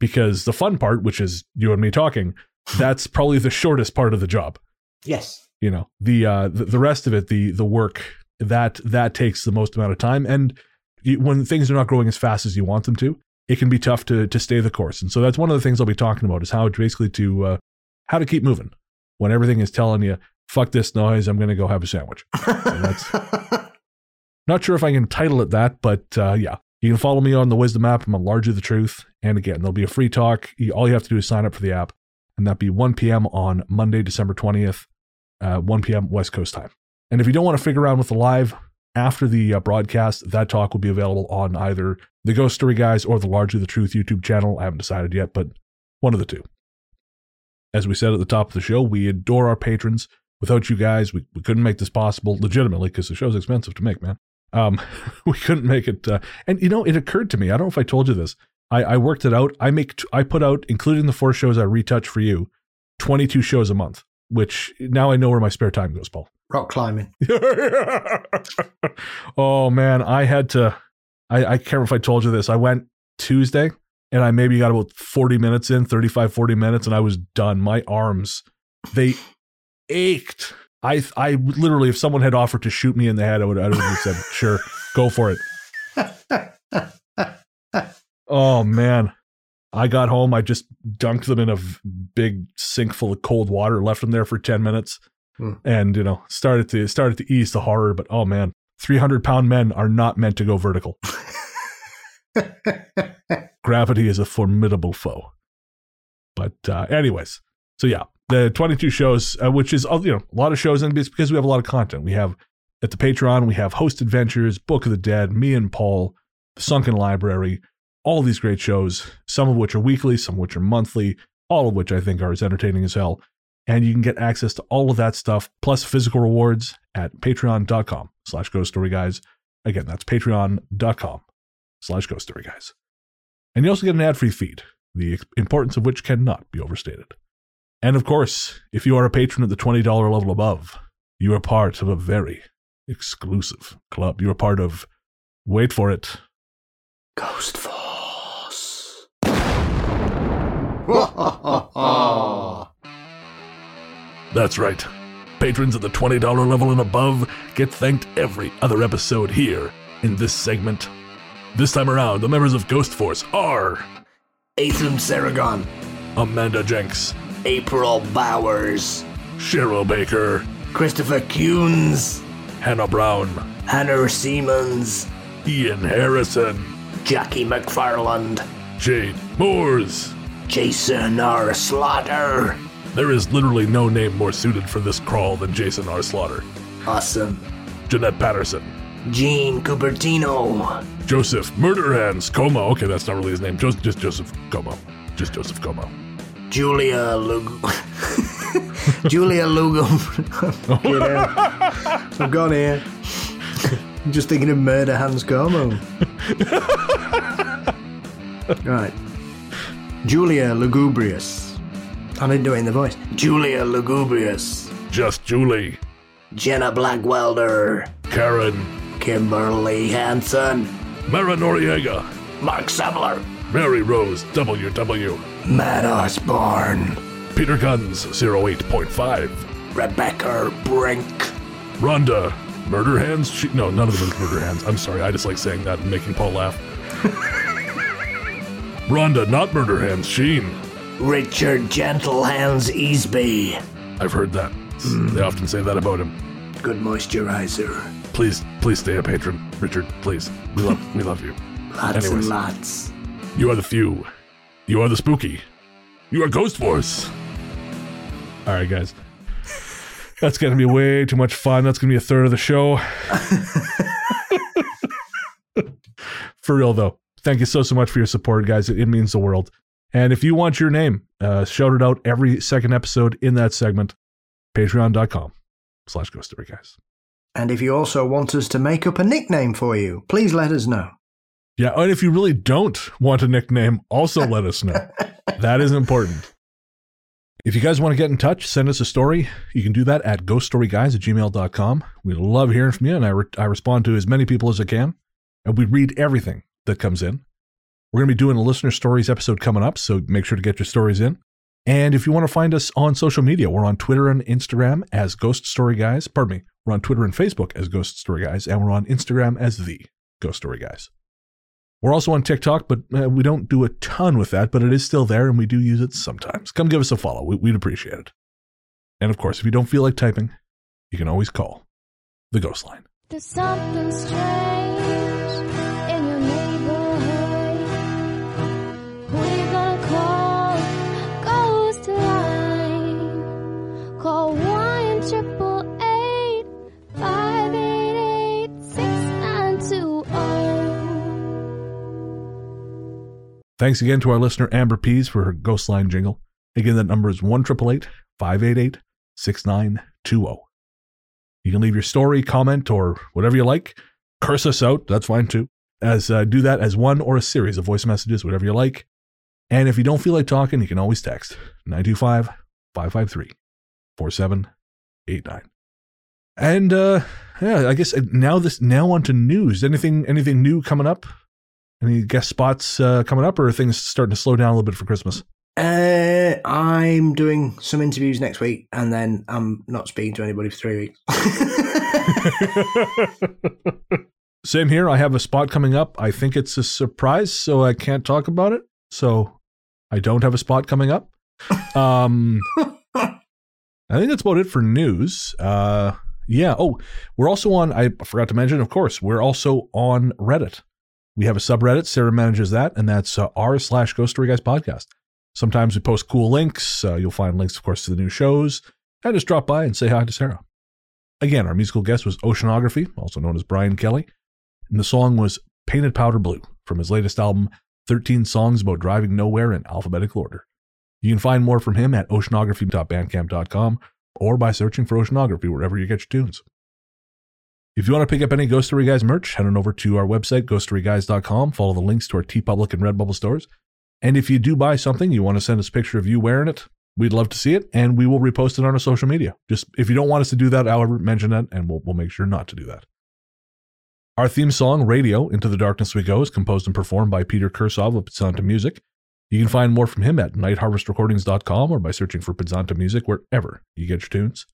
because the fun part which is you and me talking that's probably the shortest part of the job
Yes.
you know the uh the, the rest of it the the work that that takes the most amount of time. And you, when things are not growing as fast as you want them to it can be tough to to stay the course. And so that's one of the things i'll be talking about is how to basically to uh how to keep moving when everything is telling you fuck this noise i'm going to go have a sandwich. And that's not sure if i can title it that but uh yeah. You can follow me on the wisdom app i'm on largely the truth. And again there'll be a free talk. You- all you have to do is sign up for the app. And that'll be 1 p.m on monday december 20th uh, 1 p.m. West Coast time. And if you don't want to figure around with the live after the uh, broadcast, that talk will be available on either the Ghost Story Guys or the Largely the Truth YouTube channel. I haven't decided yet, but one of the two. As we said at the top of the show, we adore our patrons. Without you guys, we, we couldn't make this possible legitimately because the show's expensive to make, man. Um, we couldn't make it. Uh, and you know, it occurred to me. I don't know if I told you this. I, I worked it out. I make t- I put out, including the four shows I retouch for you, 22 shows a month. Which now I know where my spare time goes, Paul.
Rock climbing.
oh man, I had to. I, I can't remember if I told you this. I went Tuesday and I maybe got about 40 minutes in, 35, 40 minutes, and I was done. My arms, they ached. I I literally, if someone had offered to shoot me in the head, I would, I would have said, sure, go for it. Oh man. I got home, I just dunked them in a big sink full of cold water, left them there for 10 minutes,
Hmm.
and you know, started to started to ease the horror, but oh man, 300 pound men are not meant to go vertical. Gravity is a formidable foe. But uh, anyways, so yeah, the 22 shows, uh, which is uh, you know a lot of shows, and it's because we have a lot of content. We have at the Patreon, we have Host Adventures, Book of the Dead, me and Paul, the Sunken Library, all these great shows. Some of which are weekly, some of which are monthly, all of which I think are as entertaining as hell. And you can get access to all of that stuff plus physical rewards at patreon.com slash ghost story guys. Again, that's patreon.com slash ghost story guys. And you also get an ad free feed, the importance of which cannot be overstated. And of course, if you are a patron at the $20 level above, you are part of a very exclusive club. You are part of, wait for it,
Ghost
That's right. Patrons at the $20 level and above get thanked every other episode here in this segment. This time around, the members of Ghost Force are
Ethan Saragon,
Amanda Jenks,
April Bowers,
Cheryl Baker,
Christopher Kuhns,
Hannah Brown,
Hannah Siemens,
Ian Harrison,
Jackie McFarland,
Jade Moores.
Jason R. Slaughter.
There is literally no name more suited for this crawl than Jason R. Slaughter.
Awesome.
Jeanette Patterson,
Gene Cupertino.
Joseph Murderhands Como. Okay, that's not really his name. Just, just Joseph Como. Just Joseph Como.
Julia Lug. Julia Lugum.
Oh, I've gone here. I'm just thinking of Murder Hans Como. right. Julia Lugubrious. I didn't do it in the voice.
Julia Lugubrious.
Just Julie.
Jenna Blackwelder.
Karen,
Kimberly Hansen,
Mara Noriega,
Mark Sebler,
Mary Rose WW,
Matt Osborne,
Peter Guns 08.5,
Rebecca Brink,
Rhonda, Murder Hands. She, no, none of them is Murder Hands. I'm sorry. I just like saying that and making Paul laugh. Rhonda, not Murder Hands. Sheen.
Richard Gentlehands Easby.
I've heard that. They often say that about him.
Good moisturizer.
Please, please stay a patron, Richard. Please, we love, we love you.
Lots
Anyways.
and lots.
You are the few. You are the spooky. You are Ghost Force. All right, guys. That's going to be way too much fun. That's going to be a third of the show. for real, though. Thank you so, so much for your support, guys. It, it means the world. And if you want your name uh, shouted out every second episode in that segment, patreon.com slash ghost story, guys.
And if you also want us to make up a nickname for you, please let us know.
Yeah, and if you really don't want a nickname, also let us know. that is important. If you guys want to get in touch, send us a story. You can do that at ghoststoryguys at gmail.com. We love hearing from you, and I, re- I respond to as many people as I can. And we read everything that comes in. We're going to be doing a listener stories episode coming up, so make sure to get your stories in. And if you want to find us on social media, we're on Twitter and Instagram as Ghost Story Guys. Pardon me. We're on Twitter and Facebook as Ghost Story Guys, and we're on Instagram as The Ghost Story Guys. We're also on TikTok, but uh, we don't do a ton with that, but it is still there and we do use it sometimes. Come give us a follow. We, we'd appreciate it. And of course, if you don't feel like typing, you can always call the Ghost Line.
There's something strange
Thanks again to our listener Amber Pease for her Ghost Line jingle. Again, that number is 1 588 6920. You can leave your story, comment, or whatever you like. Curse us out, that's fine too. As uh, do that as one or a series of voice messages, whatever you like. And if you don't feel like talking, you can always text 925 553 4789. And uh yeah, I guess uh, now this now onto news. Anything anything new coming up? Any guest spots uh, coming up, or are things starting to slow down a little bit for Christmas?
Uh, I'm doing some interviews next week, and then I'm not speaking to anybody for three weeks.
Same here. I have a spot coming up. I think it's a surprise, so I can't talk about it. So I don't have a spot coming up. Um, I think that's about it for news. Uh, yeah. Oh, we're also on. I forgot to mention, of course, we're also on Reddit. We have a subreddit. Sarah manages that, and that's uh, r slash Ghost Story Guys podcast. Sometimes we post cool links. Uh, you'll find links, of course, to the new shows. And just drop by and say hi to Sarah. Again, our musical guest was Oceanography, also known as Brian Kelly. And the song was Painted Powder Blue from his latest album, 13 Songs About Driving Nowhere in Alphabetical Order. You can find more from him at oceanography.bandcamp.com or by searching for Oceanography wherever you get your tunes. If you want to pick up any Ghost Story Guys merch, head on over to our website, ghoststoryguys.com. Follow the links to our TeePublic and Redbubble stores. And if you do buy something, you want to send us a picture of you wearing it, we'd love to see it, and we will repost it on our social media. Just if you don't want us to do that, however, mention that, and we'll, we'll make sure not to do that. Our theme song, Radio, Into the Darkness We Go, is composed and performed by Peter Kursov of Podzontom Music. You can find more from him at nightharvestrecordings.com or by searching for Podzontom Music wherever you get your tunes.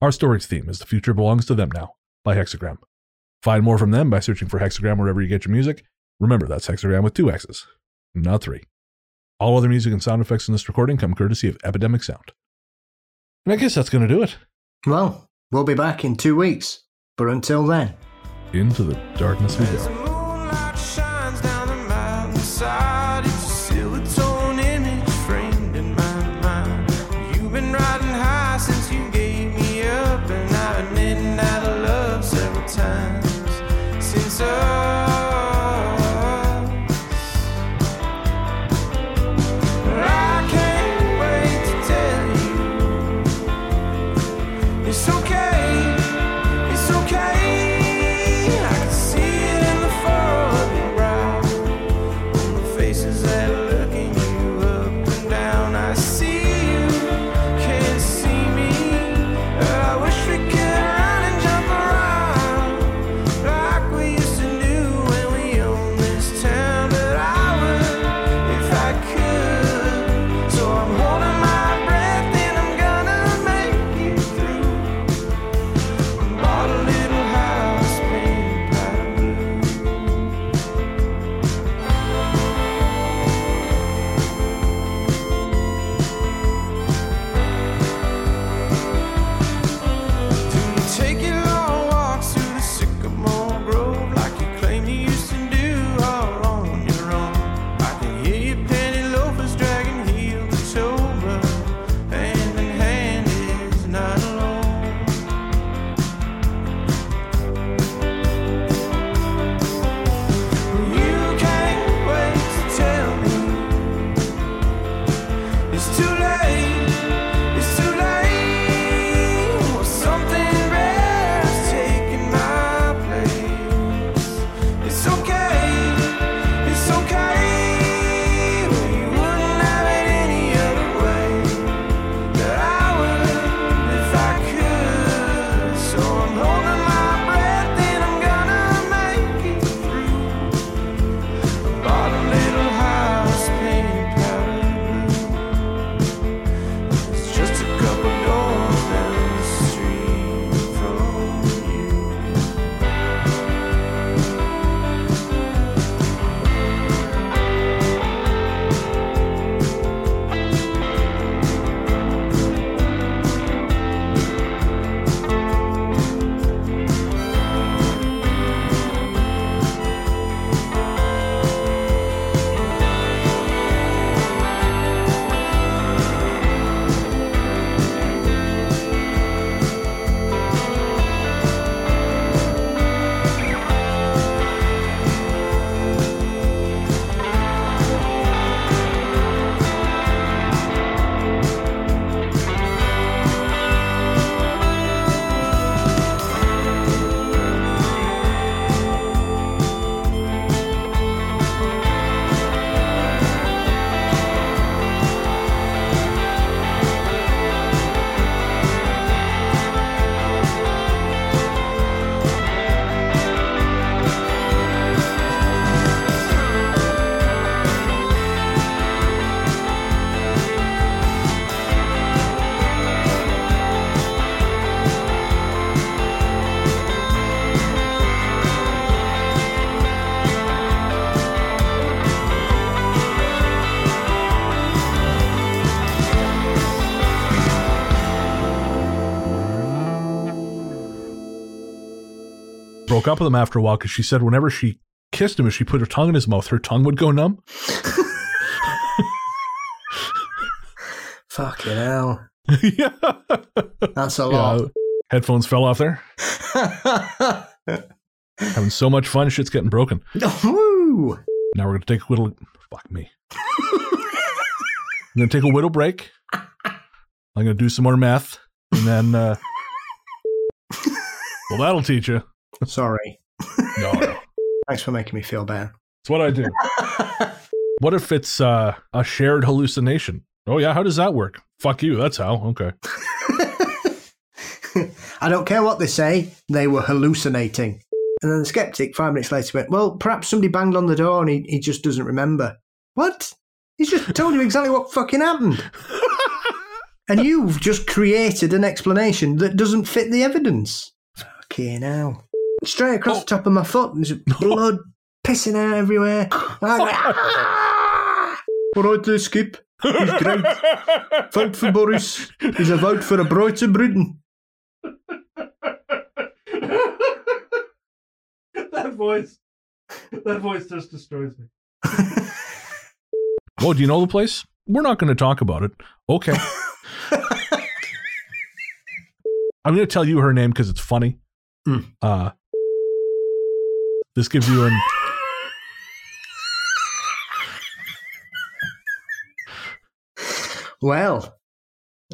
Our story's theme is The Future Belongs to Them Now by Hexxagram. Find more from them by searching for Hexxagram wherever you get your music. Remember, that's Hexxagram with two X's, not three. All other music and sound effects in this recording come courtesy of Epidemic Sound. And I guess that's going to do it.
well, we'll be back in two weeks, but until then,
Into the darkness we go. Broke up with him after a while because she said whenever she kissed him, if she put her tongue in his mouth, her tongue would go numb.
Fucking hell.
yeah.
That's a
Yeah.
lot.
Headphones fell off there. Having so much fun, shit's getting broken.
Woo!
Now we're gonna take a little. Fuck me. I'm gonna take a whittle break. I'm gonna do some more math, and then. uh Well, that'll teach you.
Sorry.
No, no.
Thanks for making me feel bad.
It's what I do. What if it's uh, a shared hallucination? Oh yeah, how does that work? Fuck you. That's how. Okay.
I don't care what they say, they were hallucinating. And then the skeptic, five minutes later, went, Well, perhaps somebody banged on the door and he, he just doesn't remember. What? He's just told you exactly what fucking happened. and you've just created an explanation that doesn't fit the evidence. Fucking hell. Straight across the top of my foot, there's blood pissing out everywhere. "Ah!" All right there, Skip. He's great. Vote for Boris. He's a vote for a brighter Britain.
that voice. That voice just destroys me. oh, do you know the place? We're not going to talk about it. Okay. I'm going to tell you her name because it's funny.
Hmm.
Uh, this gives you an.
Well,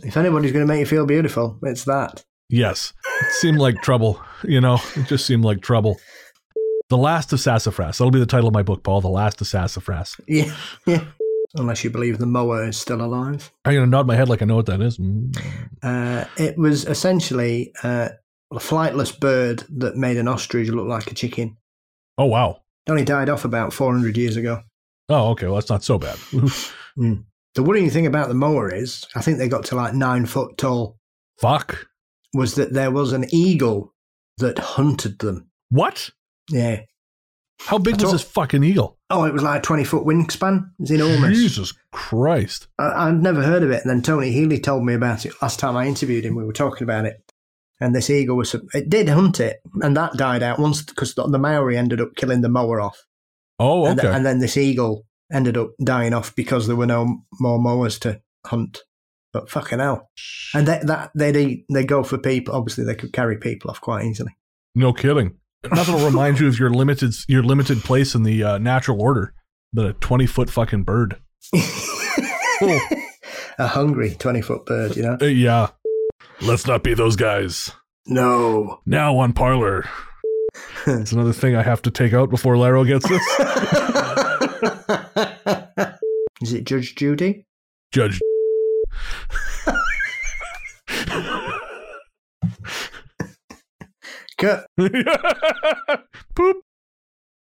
if anybody's going to make you feel beautiful, it's that.
Yes. It seemed like trouble. You know, it just seemed like trouble. The Last of Sassafras. That'll be the title of my book, Paul. The Last of Sassafras.
Yeah, yeah. Unless you believe the moa is still alive.
I'm going to nod my head like I know what that is. Mm.
Uh, it was essentially uh, a flightless bird that made an ostrich look like a chicken.
Oh, wow.
It only died off about 400 years ago.
Oh, okay. Well, that's not so bad. Hmm.
The worrying thing about the moa is, I think they got to like nine foot tall,
Fuck.
was that there was an eagle that hunted them.
What?
Yeah.
How big
I
was
thought-
this fucking eagle?
Oh, it was like a 20 foot wingspan. It's enormous.
Jesus Christ.
I, I'd never heard of it. And then Tony Healy told me about it last time I interviewed him. We were talking about it. And this eagle was, it did hunt it. And that died out once because the, the Maori ended up killing the moa off.
Oh,
And,
okay.
and then this eagle ended up dying off because there were no more moas to hunt. But fucking hell. And that, that they they go for people. Obviously, they could carry people off quite easily.
no kidding. Nothing will remind you of your limited your limited place in the uh, natural order than a twenty foot fucking bird.
A hungry 20 foot bird, you know?
uh, yeah. Let's not be those guys.
No.
Now on parlor. It's another thing I have to take out before Laro gets this.
Is it Judge Judy?
Judge.
Cut.
Poop.